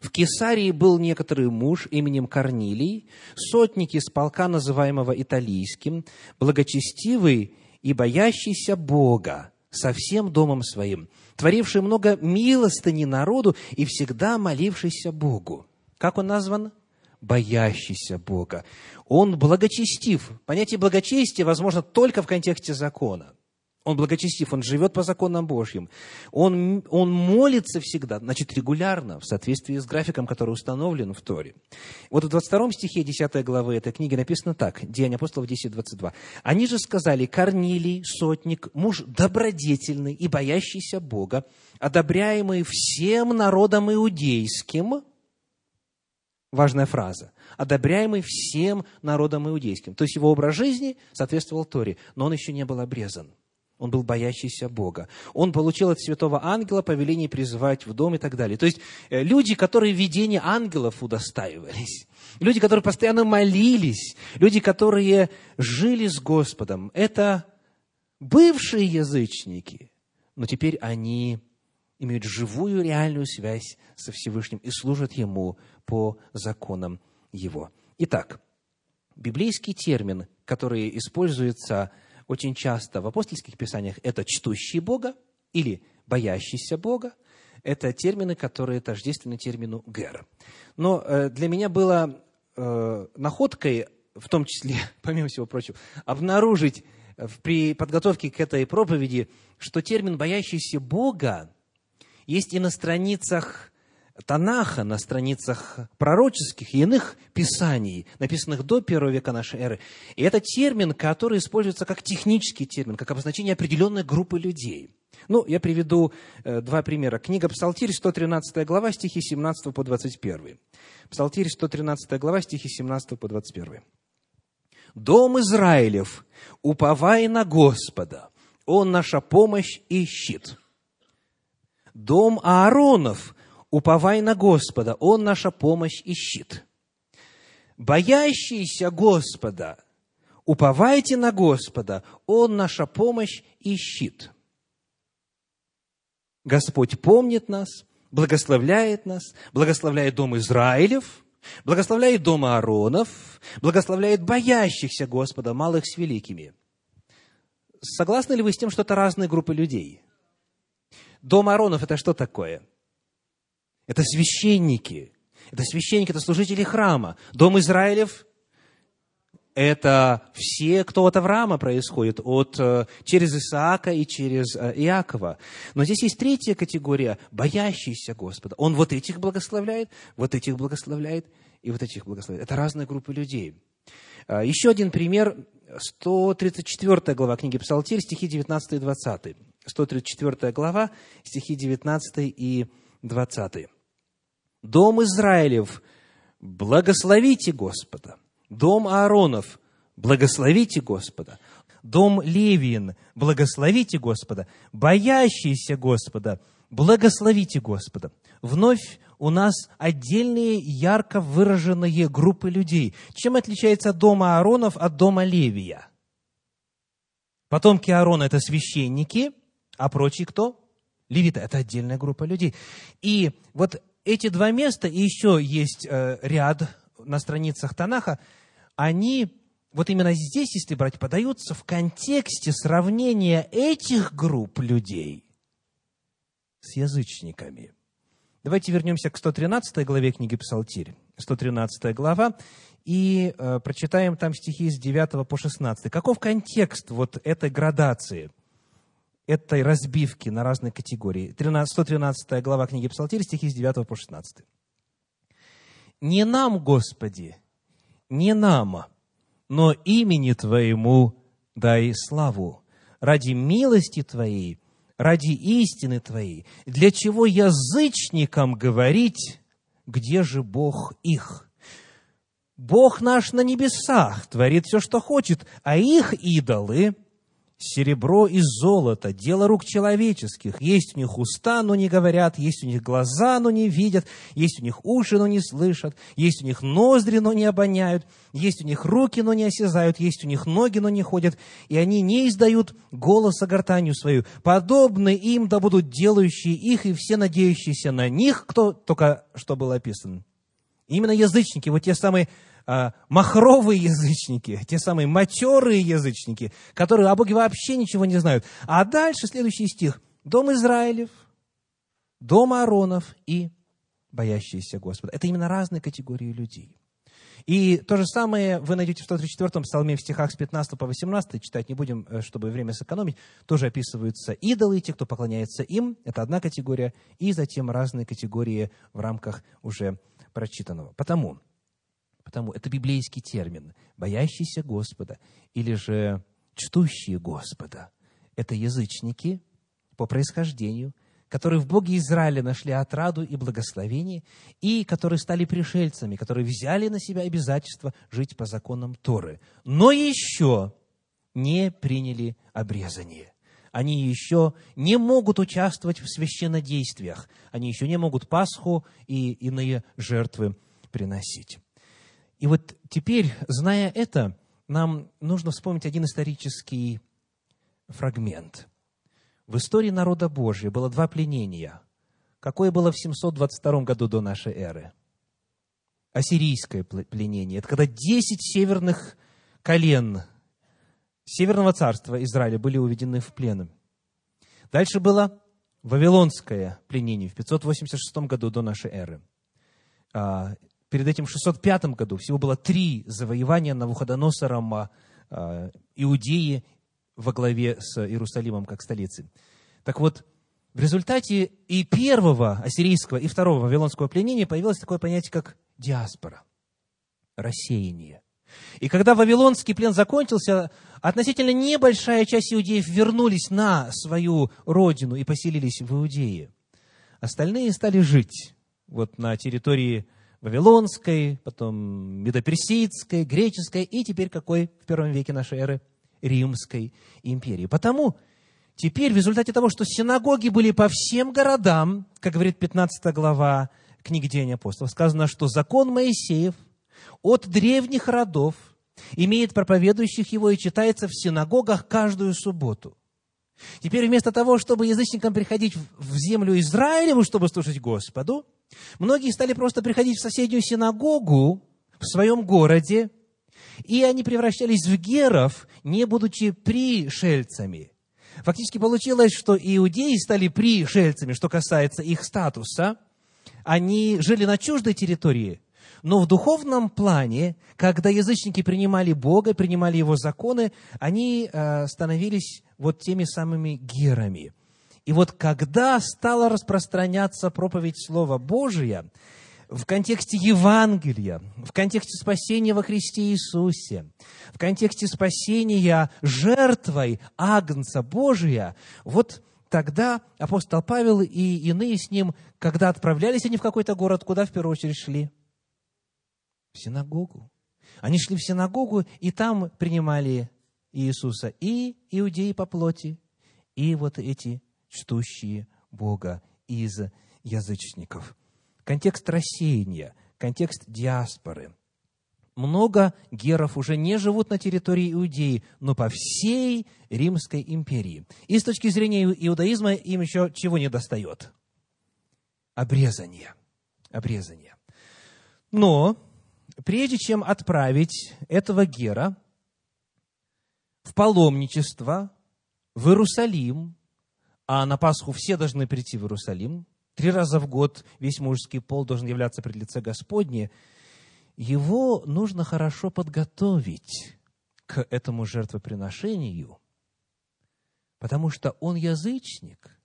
A: В Кесарии был некоторый муж именем Корнилий, сотник из полка, называемого Италийским, благочестивый и боящийся Бога со всем домом своим, творивший много милостыни народу и всегда молившийся Богу. Как он назван? Боящийся Бога. Он благочестив. Понятие благочестия возможно только в контексте закона – он благочестив, он живет по законам Божьим. Он, он молится всегда, значит, регулярно, в соответствии с графиком, который установлен в Торе. Вот в 22 стихе 10 главы этой книги написано так, Деяния апостолов 10, 22. «Они же сказали, Корнилий, сотник, муж добродетельный и боящийся Бога, одобряемый всем народом иудейским». Важная фраза. «Одобряемый всем народом иудейским». То есть его образ жизни соответствовал Торе, но он еще не был обрезан. Он был боящийся Бога. Он получил от святого ангела повеление призывать в дом и так далее. То есть э, люди, которые видение ангелов удостаивались, люди, которые постоянно молились, люди, которые жили с Господом, это бывшие язычники, но теперь они имеют живую реальную связь со Всевышним и служат Ему по законам Его. Итак, библейский термин, который используется очень часто в апостольских писаниях это «чтущий Бога» или «боящийся Бога». Это термины, которые тождественны термину «гер». Но э, для меня было э, находкой, в том числе, помимо всего прочего, обнаружить при подготовке к этой проповеди, что термин «боящийся Бога» есть и на страницах Танаха, на страницах пророческих и иных писаний, написанных до первого века нашей эры. И это термин, который используется как технический термин, как обозначение определенной группы людей. Ну, я приведу э, два примера. Книга Псалтирь, 113 глава, стихи 17 по 21. Псалтирь, 113 глава, стихи 17 по 21. «Дом Израилев, уповай на Господа, Он наша помощь и щит. Дом Ааронов, уповай на Господа, Он наша помощь и щит. Боящиеся Господа, уповайте на Господа, Он наша помощь и щит. Господь помнит нас, благословляет нас, благословляет дом Израилев, благословляет дом Ааронов, благословляет боящихся Господа, малых с великими. Согласны ли вы с тем, что это разные группы людей? Дом Ааронов – это что такое? Это священники. Это священники, это служители храма. Дом Израилев – это все, кто от Авраама происходит, от, э, через Исаака и через э, Иакова. Но здесь есть третья категория – боящийся Господа. Он вот этих благословляет, вот этих благословляет и вот этих благословляет. Это разные группы людей. А, еще один пример – 134 глава книги Псалтирь, стихи 19 и 20. 134 глава, стихи 19 и 20. Дом Израилев, благословите Господа. Дом Ааронов, благословите Господа. Дом Левиин, благословите Господа. Боящиеся Господа, благословите Господа. Вновь у нас отдельные ярко выраженные группы людей. Чем отличается дом Ааронов от дома Левия? Потомки Аарона – это священники, а прочие кто? Левиты – это отдельная группа людей. И вот эти два места, и еще есть э, ряд на страницах Танаха, они вот именно здесь, если брать, подаются в контексте сравнения этих групп людей с язычниками. Давайте вернемся к 113 главе книги Псалтирь. 113 глава, и э, прочитаем там стихи с 9 по 16. Каков контекст вот этой градации, этой разбивки на разные категории? 13, 113 глава книги Псалтирь, стихи с 9 по 16. «Не нам, Господи, не нам, но имени Твоему дай славу, ради милости Твоей ради истины Твоей, для чего язычникам говорить, где же Бог их? Бог наш на небесах творит все, что хочет, а их идолы серебро и золото, дело рук человеческих. Есть у них уста, но не говорят, есть у них глаза, но не видят, есть у них уши, но не слышат, есть у них ноздри, но не обоняют, есть у них руки, но не осязают, есть у них ноги, но не ходят, и они не издают голоса гортанью свою. Подобны им да будут делающие их и все надеющиеся на них, кто только что был описан. Именно язычники, вот те самые махровые язычники, те самые матерые язычники, которые о Боге вообще ничего не знают. А дальше следующий стих. Дом Израилев, дом Ааронов и боящиеся Господа. Это именно разные категории людей. И то же самое вы найдете в 134-м псалме в стихах с 15 по 18, читать не будем, э, чтобы время сэкономить, тоже описываются идолы, те, кто поклоняется им, это одна категория, и затем разные категории в рамках уже прочитанного. Потому Потому это библейский термин. Боящийся Господа или же чтущие Господа. Это язычники по происхождению, которые в Боге Израиля нашли отраду и благословение, и которые стали пришельцами, которые взяли на себя обязательство жить по законам Торы, но еще не приняли обрезание. Они еще не могут участвовать в священнодействиях, они еще не могут Пасху и иные жертвы приносить. И вот теперь, зная это, нам нужно вспомнить один исторический фрагмент. В истории народа Божьего было два пленения. Какое было в 722 году до нашей эры? Ассирийское пленение. Это когда десять северных колен Северного царства Израиля были уведены в плен. Дальше было Вавилонское пленение в 586 году до нашей эры. Перед этим в 605 году всего было три завоевания Навуходоносором а, Иудеи во главе с Иерусалимом как столицей. Так вот, в результате и первого ассирийского, и второго вавилонского пленения появилось такое понятие, как диаспора, рассеяние. И когда вавилонский плен закончился, относительно небольшая часть иудеев вернулись на свою родину и поселились в Иудее. Остальные стали жить вот на территории Вавилонской, потом Медоперсидской, Греческой и теперь какой в первом веке нашей эры? Римской империи. Потому теперь в результате того, что синагоги были по всем городам, как говорит 15 глава книги Деяний апостолов, сказано, что закон Моисеев от древних родов имеет проповедующих его и читается в синагогах каждую субботу. Теперь вместо того, чтобы язычникам приходить в землю Израилеву, чтобы слушать Господу, Многие стали просто приходить в соседнюю синагогу в своем городе, и они превращались в геров, не будучи пришельцами. Фактически получилось, что иудеи стали пришельцами, что касается их статуса. Они жили на чуждой территории, но в духовном плане, когда язычники принимали Бога, принимали Его законы, они э, становились вот теми самыми герами – и вот когда стала распространяться проповедь Слова Божия, в контексте Евангелия, в контексте спасения во Христе Иисусе, в контексте спасения жертвой Агнца Божия, вот тогда апостол Павел и иные с ним, когда отправлялись они в какой-то город, куда в первую очередь шли? В синагогу. Они шли в синагогу, и там принимали Иисуса и иудеи по плоти, и вот эти чтущие Бога из язычников. Контекст рассеяния, контекст диаспоры. Много геров уже не живут на территории Иудеи, но по всей Римской империи. И с точки зрения иудаизма им еще чего не достает? Обрезание. Обрезание. Но прежде чем отправить этого гера в паломничество в Иерусалим, а на Пасху все должны прийти в Иерусалим, три раза в год весь мужский пол должен являться пред лице Господне, его нужно хорошо подготовить к этому жертвоприношению, потому что он язычник,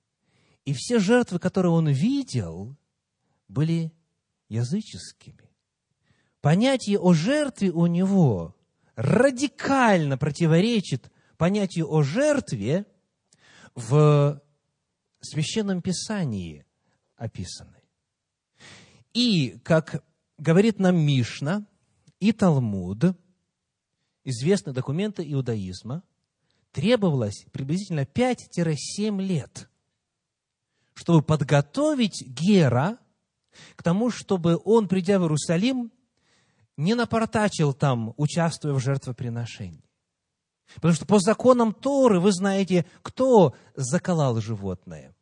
A: и все жертвы, которые он видел, были языческими. Понятие о жертве у него радикально противоречит понятию о жертве в Священном Писании описаны. И, как говорит нам Мишна и Талмуд, известные документы иудаизма, требовалось приблизительно 5-7 лет, чтобы подготовить Гера к тому, чтобы он, придя в Иерусалим, не напортачил там, участвуя в жертвоприношении. Потому что по законам Торы вы знаете, кто заколал животное.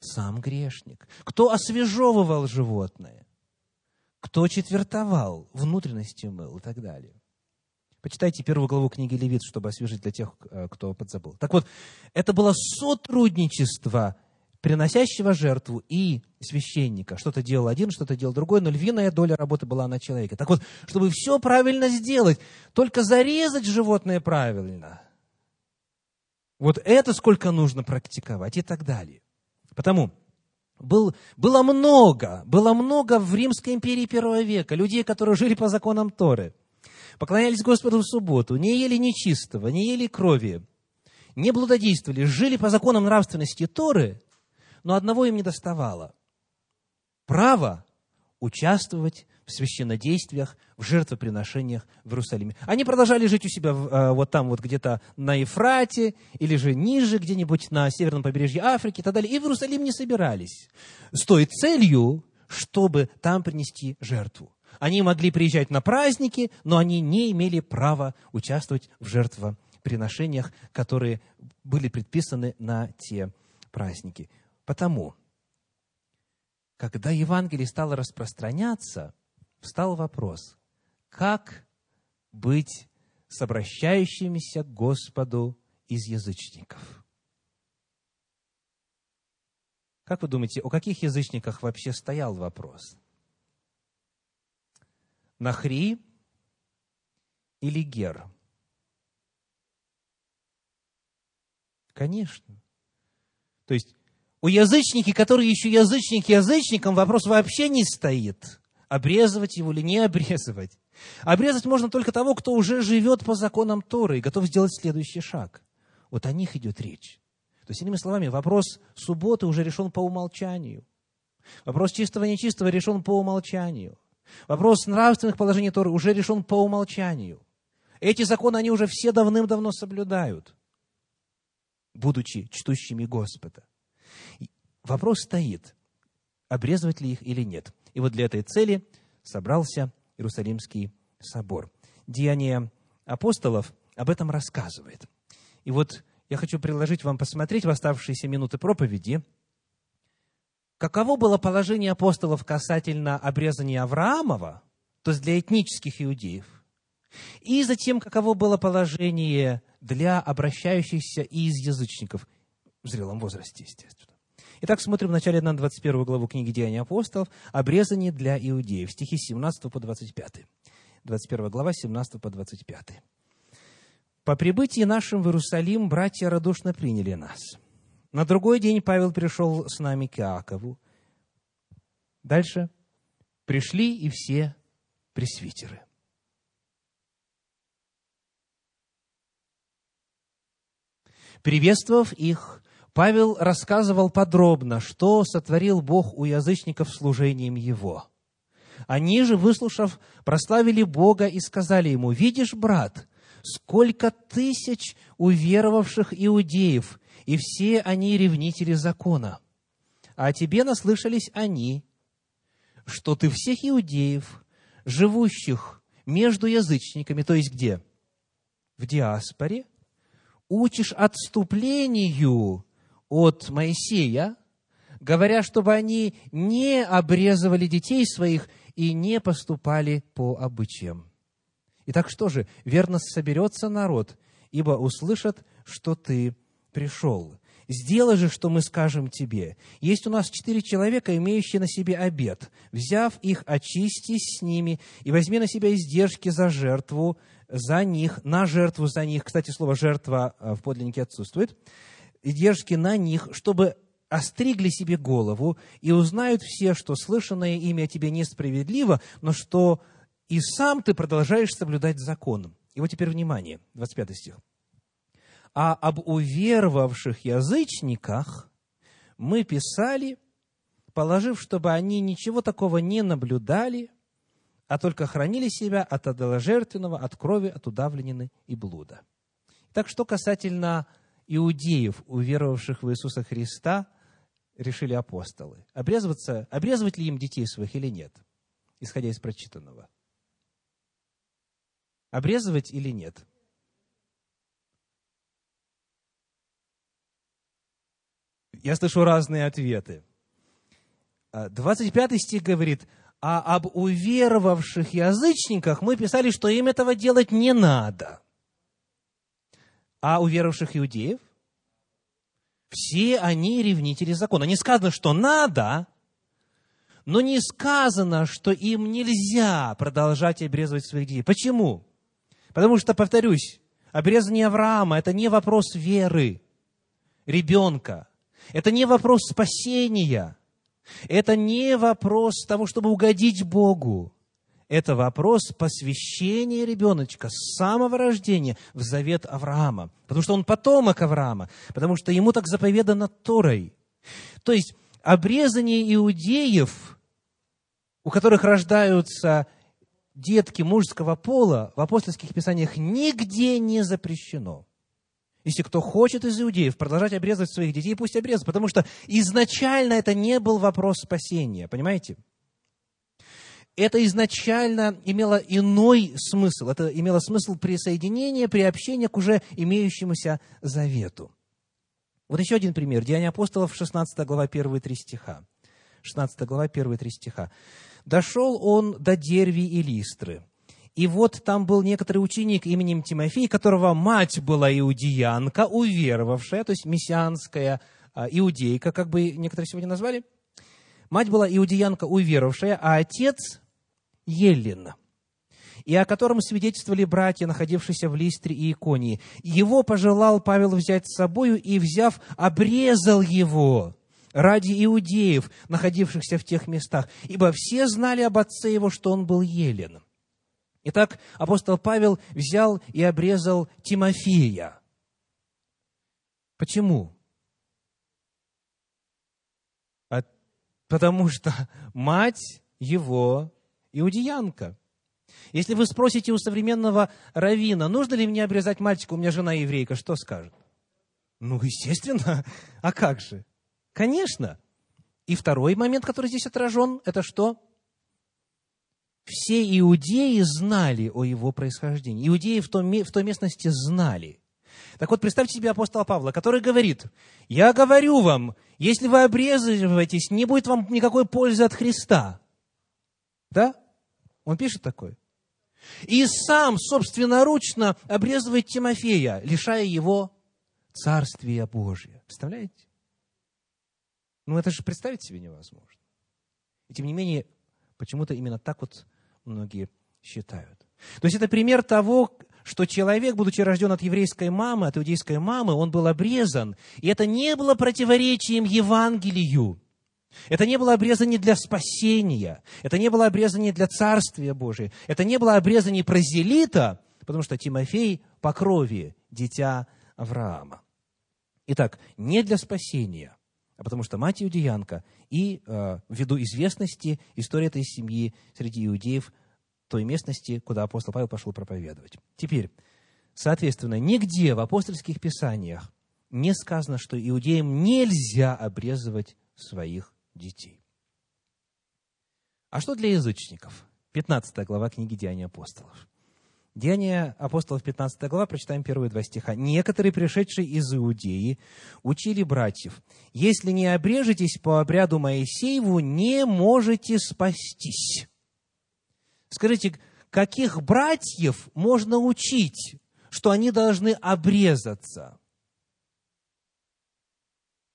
A: Сам грешник. Кто освежевывал животное. Кто четвертовал, внутренности мыл и так далее. Почитайте первую главу книги Левит, чтобы освежить для тех, э, кто подзабыл. Так вот, это было сотрудничество приносящего жертву и священника. Что-то делал один, что-то делал другой, но львиная доля работы была на человеке. Так вот, чтобы все правильно сделать, только зарезать животное правильно. Вот это сколько нужно практиковать и так далее. Потому был, было много, было много в Римской империи первого века людей, которые жили по законам Торы, поклонялись Господу в субботу, не ели нечистого, не ели крови, не блудодействовали, жили по законам нравственности Торы, но одного им не доставало. Право участвовать в священнодействиях, в жертвоприношениях в Иерусалиме. Они продолжали жить у себя э, вот там, вот где-то на Ефрате, или же ниже, где-нибудь на северном побережье Африки и так далее, и в Иерусалим не собирались, с той целью, чтобы там принести жертву. Они могли приезжать на праздники, но они не имели права участвовать в жертвоприношениях, которые были предписаны на те праздники. Потому, когда Евангелие стало распространяться, встал вопрос, как быть с обращающимися к Господу из язычников? Как вы думаете, о каких язычниках вообще стоял вопрос? Нахри или Гер? Конечно. То есть у язычники, которые еще язычник язычником, вопрос вообще не стоит. Обрезывать его или не обрезывать. Обрезать можно только того, кто уже живет по законам Торы и готов сделать следующий шаг. Вот о них идет речь. То есть, иными словами, вопрос субботы уже решен по умолчанию. Вопрос чистого и нечистого решен по умолчанию. Вопрос нравственных положений Торы уже решен по умолчанию. Эти законы они уже все давным-давно соблюдают, будучи чтущими Господа. Вопрос стоит, обрезывать ли их или нет. И вот для этой цели собрался Иерусалимский собор. Деяния апостолов об этом рассказывает. И вот я хочу предложить вам посмотреть в оставшиеся минуты проповеди, каково было положение апостолов касательно обрезания Авраамова, то есть для этнических иудеев, и затем, каково было положение для обращающихся из язычников, в зрелом возрасте, естественно. Итак, смотрим вначале на 21 главу книги Деяний апостолов «Обрезание для иудеев», стихи 17 по 25. 21 глава, 17 по 25. «По прибытии нашим в Иерусалим братья радушно приняли нас. На другой день Павел пришел с нами к Иакову. Дальше. Пришли и все пресвитеры. Приветствовав их, Павел рассказывал подробно, что сотворил Бог у язычников служением Его. Они же, выслушав, прославили Бога и сказали ему, «Видишь, брат, сколько тысяч уверовавших иудеев, и все они ревнители закона. А тебе наслышались они, что ты всех иудеев, живущих между язычниками, то есть где? В диаспоре, учишь отступлению от Моисея, говоря, чтобы они не обрезывали детей своих и не поступали по обычаям. Итак, что же, верно соберется народ, ибо услышат, что ты пришел. Сделай же, что мы скажем тебе. Есть у нас четыре человека, имеющие на себе обед. Взяв их, очистись с ними и возьми на себя издержки за жертву, за них, на жертву за них. Кстати, слово «жертва» э, в подлиннике отсутствует. Издержки на них, чтобы остригли себе голову, и узнают все, что слышанное имя о тебе несправедливо, но что и сам ты продолжаешь соблюдать закон. И вот теперь внимание, 25 стих. А об уверовавших язычниках мы писали, положив, чтобы они ничего такого не наблюдали, а только хранили себя от одоложертвенного, от крови, от удавленины и блуда. Так что касательно иудеев, уверовавших в Иисуса Христа, решили апостолы. Обрезываться, обрезывать ли им детей своих или нет, исходя из прочитанного? Обрезывать или нет? Я слышу разные ответы. 25 а, стих говорит, а об уверовавших язычниках мы писали, что им этого делать не надо. А уверовавших иудеев? Все они ревнители закона. Не сказано, что надо, но не сказано, что им нельзя продолжать обрезывать своих детей. Почему? Потому что, повторюсь, обрезание Авраама – это не вопрос веры ребенка. Это не вопрос спасения. Это не вопрос того, чтобы угодить Богу. Это вопрос посвящения ребеночка с самого рождения в завет Авраама. Потому что он потомок Авраама. Потому что ему так заповедано Торой. То есть, обрезание иудеев, у которых рождаются детки мужского пола, в апостольских писаниях нигде не запрещено. Если кто хочет из иудеев продолжать обрезать своих детей, пусть обрезают, потому что изначально это не был вопрос спасения, понимаете? Это изначально имело иной смысл. Это имело смысл присоединения, приобщения к уже имеющемуся завету. Вот еще один пример. Деяния апостолов, 16 глава, 1 3 стиха. 16 глава, 1 3 стиха. «Дошел он до Дерви и Листры, и вот там был некоторый ученик именем Тимофей, которого мать была иудеянка, уверовавшая, то есть мессианская а, иудейка, как бы некоторые сегодня назвали. Мать была иудеянка, уверовавшая, а отец – Еллин, и о котором свидетельствовали братья, находившиеся в Листре и Иконии. Его пожелал Павел взять с собою и, взяв, обрезал его ради иудеев, находившихся в тех местах, ибо все знали об отце его, что он был Елен. Итак, апостол Павел взял и обрезал Тимофея. Почему? Потому что мать его иудеянка. Если вы спросите у современного равина, нужно ли мне обрезать мальчика, у меня жена еврейка, что скажет? Ну, естественно. А как же? Конечно. И второй момент, который здесь отражен, это что? все иудеи знали о его происхождении. Иудеи в, том, в той местности знали. Так вот, представьте себе апостола Павла, который говорит, я говорю вам, если вы обрезываетесь, не будет вам никакой пользы от Христа. Да? Он пишет такое. И сам собственноручно обрезывает Тимофея, лишая его Царствия Божия. Представляете? Ну, это же представить себе невозможно. И тем не менее, почему-то именно так вот многие считают. То есть это пример того, что человек, будучи рожден от еврейской мамы, от иудейской мамы, он был обрезан. И это не было противоречием Евангелию. Это не было обрезание для спасения. Это не было обрезание для Царствия Божия. Это не было обрезание прозелита, потому что Тимофей по крови дитя Авраама. Итак, не для спасения, а потому что мать иудеянка, и э, ввиду известности история этой семьи среди иудеев той местности, куда апостол Павел пошел проповедовать. Теперь, соответственно, нигде в апостольских писаниях не сказано, что иудеям нельзя обрезывать своих детей. А что для язычников? 15 глава книги Деяний апостолов. Деяния апостолов, 15 глава, прочитаем первые два стиха. «Некоторые, пришедшие из Иудеи, учили братьев, если не обрежетесь по обряду Моисееву, не можете спастись». Скажите, каких братьев можно учить, что они должны обрезаться?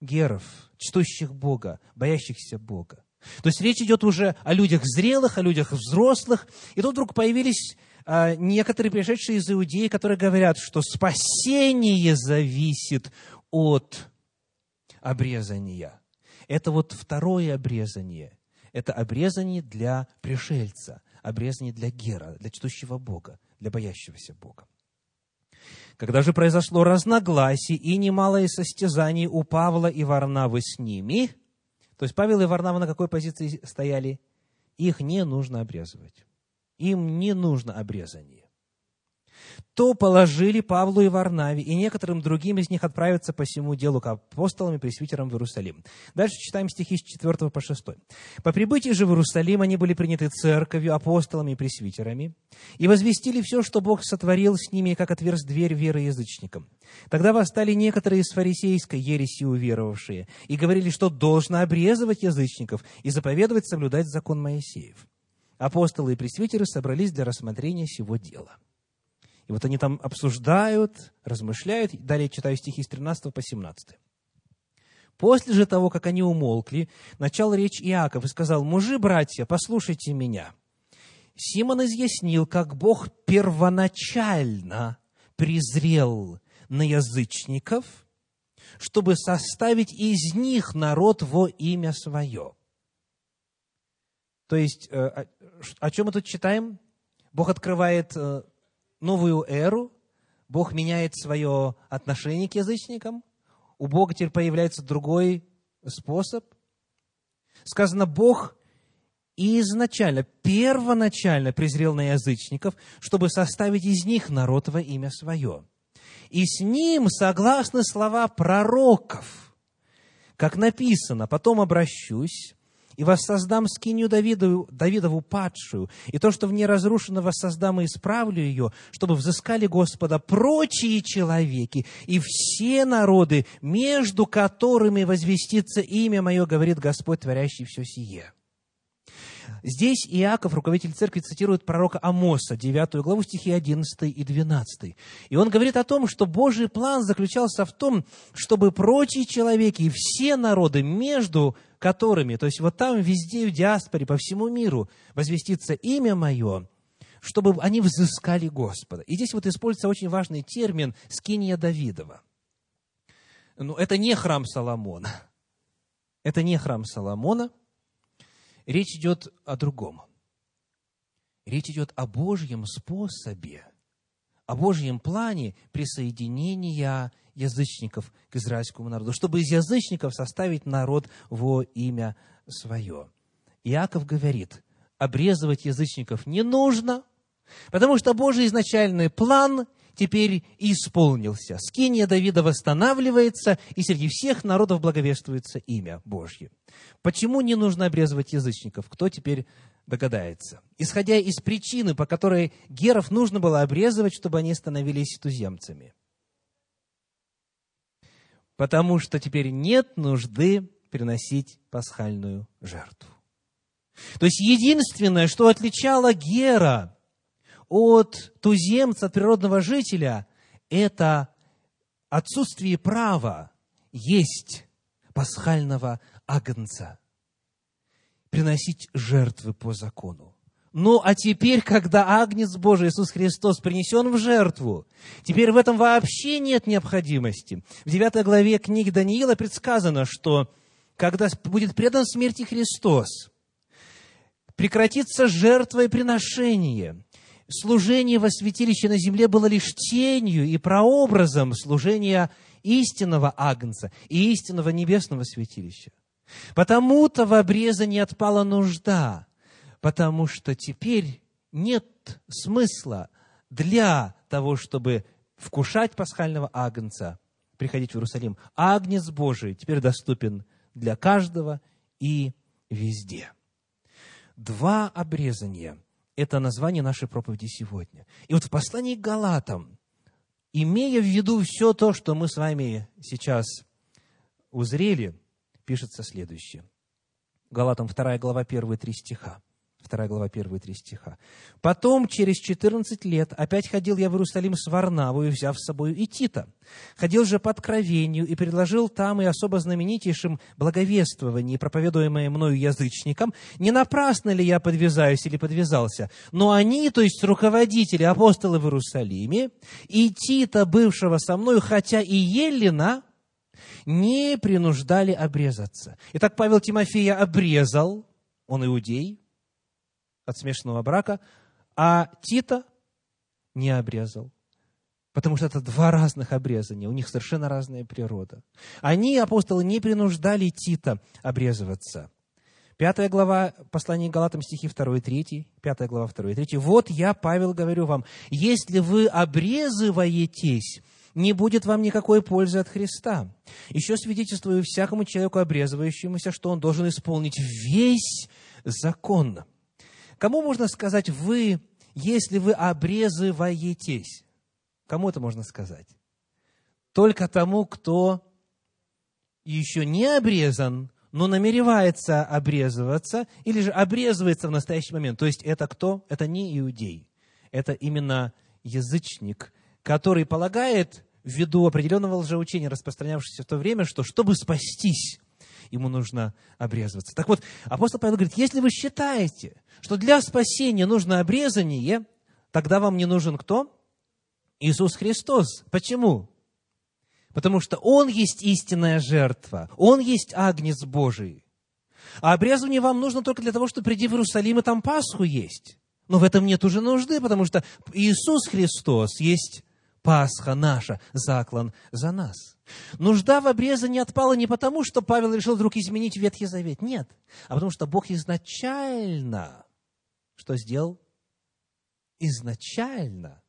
A: Геров, чтущих Бога, боящихся Бога. То есть речь идет уже о людях зрелых, о людях взрослых. И тут вдруг появились а, некоторые пришедшие из Иудеи, которые говорят, что спасение зависит от обрезания. Это вот второе обрезание. Это обрезание для пришельца, обрезание для гера, для чтущего Бога, для боящегося Бога. Когда же произошло разногласие и немалое состязание у Павла и Варнавы с ними, то есть Павел и Варнава на какой позиции стояли? Их не нужно обрезывать. Им не нужно обрезание то положили Павлу и Варнаве, и некоторым другим из них отправиться по всему делу к апостолам и пресвитерам в Иерусалим. Дальше читаем стихи с 4 по 6. «По прибытии же в Иерусалим они были приняты церковью, апостолами и пресвитерами, и возвестили все, что Бог сотворил с ними, как отверз дверь веры язычникам. Тогда восстали некоторые из фарисейской ереси уверовавшие, и говорили, что должно обрезывать язычников и заповедовать соблюдать закон Моисеев. Апостолы и пресвитеры собрались для рассмотрения сего дела». И вот они там обсуждают, размышляют. Далее читаю стихи с 13 по 17. После же того, как они умолкли, начал речь Иаков и сказал, «Мужи, братья, послушайте меня». Симон изъяснил, как Бог первоначально презрел на язычников, чтобы составить из них народ во имя свое. То есть, э, о чем мы тут читаем? Бог открывает э, новую эру, Бог меняет свое отношение к язычникам, у Бога теперь появляется другой способ. Сказано, Бог изначально, первоначально презрел на язычников, чтобы составить из них народ во имя свое. И с ним согласны слова пророков, как написано, потом обращусь, и воссоздам скинию Давиду, Давидову падшую, и то, что в ней разрушено, воссоздам и исправлю ее, чтобы взыскали Господа прочие человеки и все народы, между которыми возвестится имя мое, говорит Господь, творящий все сие». Здесь Иаков, руководитель церкви, цитирует пророка Амоса, 9 главу, стихи 11 и 12. И он говорит о том, что Божий план заключался в том, чтобы прочие человеки и все народы, между которыми, то есть вот там везде, в диаспоре, по всему миру, возвестится имя мое, чтобы они взыскали Господа. И здесь вот используется очень важный термин «скиния Давидова». Ну, это не храм Соломона. Это не храм Соломона – Речь идет о другом. Речь идет о Божьем способе, о Божьем плане присоединения язычников к израильскому народу, чтобы из язычников составить народ во имя свое. Иаков говорит, обрезывать язычников не нужно, потому что Божий изначальный план теперь исполнился. Скиния Давида восстанавливается, и среди всех народов благовествуется имя Божье. Почему не нужно обрезывать язычников? Кто теперь догадается? Исходя из причины, по которой геров нужно было обрезывать, чтобы они становились туземцами. Потому что теперь нет нужды приносить пасхальную жертву. То есть единственное, что отличало Гера от туземца, от природного жителя, это отсутствие права есть пасхального агнца, приносить жертвы по закону. Ну, а теперь, когда Агнец Божий, Иисус Христос, принесен в жертву, теперь в этом вообще нет необходимости. В 9 главе книги Даниила предсказано, что когда будет предан смерти Христос, прекратится жертва и приношение, служение во святилище на земле было лишь тенью и прообразом служения истинного Агнца и истинного небесного святилища. Потому-то в обрезании отпала нужда, потому что теперь нет смысла для того, чтобы вкушать пасхального агнца, приходить в Иерусалим. Агнец Божий теперь доступен для каждого и везде. Два обрезания – это название нашей проповеди сегодня. И вот в послании к Галатам, имея в виду все то, что мы с вами сейчас узрели, пишется следующее. Галатам 2 глава 1 3 стиха. Вторая глава, первые три стиха. «Потом, через четырнадцать лет, опять ходил я в Иерусалим с Варнавою, взяв с собой и Тита. Ходил же по откровению и предложил там и особо знаменитейшим благовествовании, проповедуемое мною язычникам, не напрасно ли я подвязаюсь или подвязался. Но они, то есть руководители, апостолы в Иерусалиме, и Тита, бывшего со мною, хотя и Елена, не принуждали обрезаться. Итак, Павел Тимофея обрезал, он иудей, от смешанного брака, а Тита не обрезал. Потому что это два разных обрезания, у них совершенно разная природа. Они, апостолы, не принуждали Тита обрезываться. Пятая глава послания Галатам, стихи 2 и 3. Пятая глава, 2 и 3. «Вот я, Павел, говорю вам, если вы обрезываетесь, не будет вам никакой пользы от Христа. Еще свидетельствую всякому человеку, обрезывающемуся, что он должен исполнить весь закон. Кому можно сказать «вы», если вы обрезываетесь? Кому это можно сказать? Только тому, кто еще не обрезан, но намеревается обрезываться, или же обрезывается в настоящий момент. То есть это кто? Это не иудей. Это именно язычник, который полагает, ввиду определенного лжеучения, распространявшегося в то время, что чтобы спастись, ему нужно обрезываться. Так вот, апостол Павел говорит, если вы считаете, что для спасения нужно обрезание, тогда вам не нужен кто? Иисус Христос. Почему? Потому что Он есть истинная жертва, Он есть Агнец Божий. А обрезывание вам нужно только для того, чтобы прийти в Иерусалим и там Пасху есть. Но в этом нет уже нужды, потому что Иисус Христос есть Пасха наша, заклан за нас. Нужда в обрезании отпала не потому, что Павел решил вдруг изменить Ветхий Завет. Нет. А потому что Бог изначально что сделал? Изначально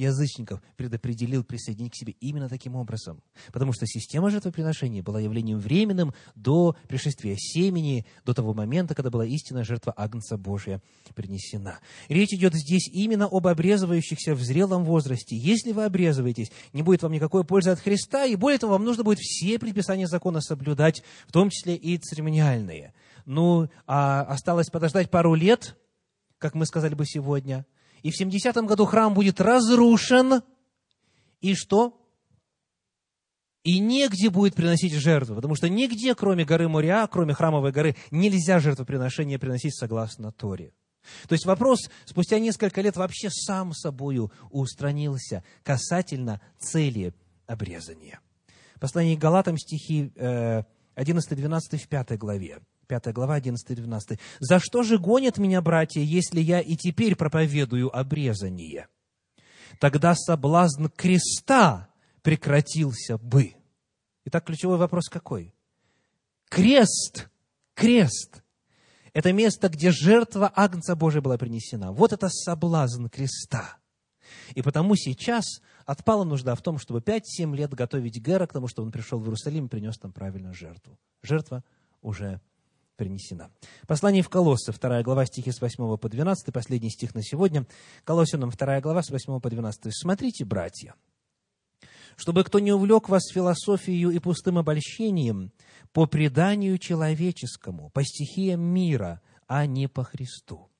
A: язычников предопределил присоединить к себе именно таким образом. Потому что система жертвоприношения была явлением временным до пришествия семени, до того момента, когда была истинная жертва Агнца Божия принесена. Речь идет здесь именно об обрезывающихся в зрелом возрасте. Если вы обрезываетесь, не будет вам никакой пользы от Христа, и более того, вам нужно будет все предписания закона соблюдать, в том числе и церемониальные. Ну, а осталось подождать пару лет, как мы сказали бы сегодня – и в 70-м году храм будет разрушен, и что? И негде будет приносить жертву, потому что нигде, кроме горы Мориа, кроме храмовой горы, нельзя жертвоприношение приносить согласно Торе. То есть вопрос спустя несколько лет вообще сам собою устранился касательно цели обрезания. Послание к Галатам стихи 11-12 э, в 5 главе. 5 глава, 11-12. «За что же гонят меня, братья, если я и теперь проповедую обрезание? Тогда соблазн креста прекратился бы». Итак, ключевой вопрос какой? Крест, крест – это место, где жертва Агнца Божия была принесена. Вот это соблазн креста. И потому сейчас отпала нужда в том, чтобы 5-7 лет готовить Гера к тому, чтобы он пришел в Иерусалим и принес там правильную жертву. Жертва уже принесена. Послание в Колоссы, 2 глава, стихи с 8 по 12, последний стих на сегодня. Колоссянам 2 глава, с 8 по 12. «Смотрите, братья, чтобы кто не увлек вас философией и пустым обольщением по преданию человеческому, по стихиям мира, а не по Христу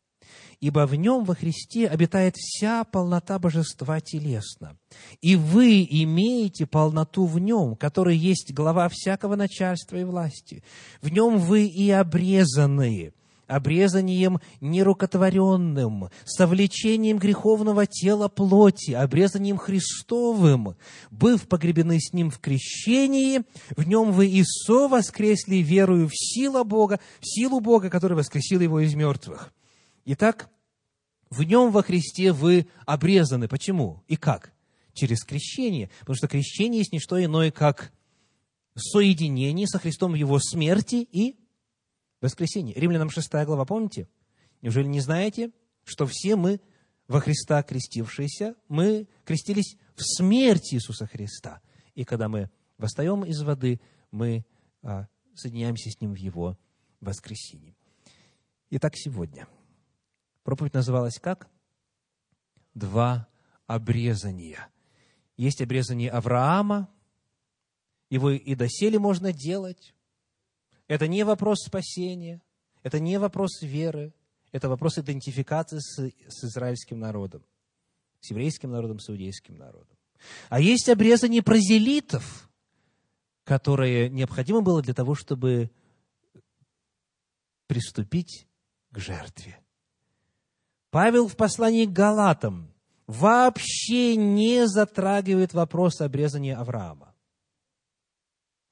A: ибо в нем, во Христе, обитает вся полнота божества телесно. И вы имеете полноту в нем, который есть глава всякого начальства и власти. В нем вы и обрезанные, обрезанием нерукотворенным, совлечением греховного тела плоти, обрезанием Христовым, быв погребены с Ним в крещении, в Нем вы и со воскресли верою в силу Бога, в силу Бога, который воскресил Его из мертвых. Итак, в нем во Христе вы обрезаны. Почему? И как? Через крещение. Потому что крещение есть не что иное, как соединение со Христом в Его смерти и воскресении. Римлянам 6 глава, помните? Неужели не знаете, что все мы во Христа крестившиеся, мы крестились в смерти Иисуса Христа. И когда мы восстаем из воды, мы а, соединяемся с Ним в Его воскресении. Итак, сегодня – Проповедь называлась как? Два обрезания. Есть обрезание Авраама, его и доселе можно делать. Это не вопрос спасения, это не вопрос веры, Это вопрос идентификации с, с израильским народом, с еврейским народом, с иудейским народом. А есть обрезание прозелитов, которое необходимо было для того, чтобы приступить к жертве. Павел в послании к Галатам вообще не затрагивает вопрос обрезания Авраама.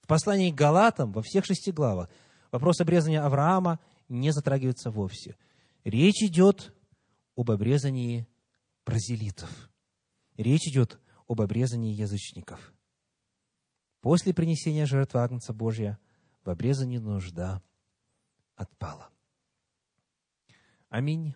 A: В послании к Галатам, во всех шести главах, вопрос обрезания Авраама не затрагивается вовсе. Речь идет об обрезании прозелитов. Речь идет об обрезании язычников. После принесения жертвы Агнца Божья в обрезании нужда отпала. Аминь.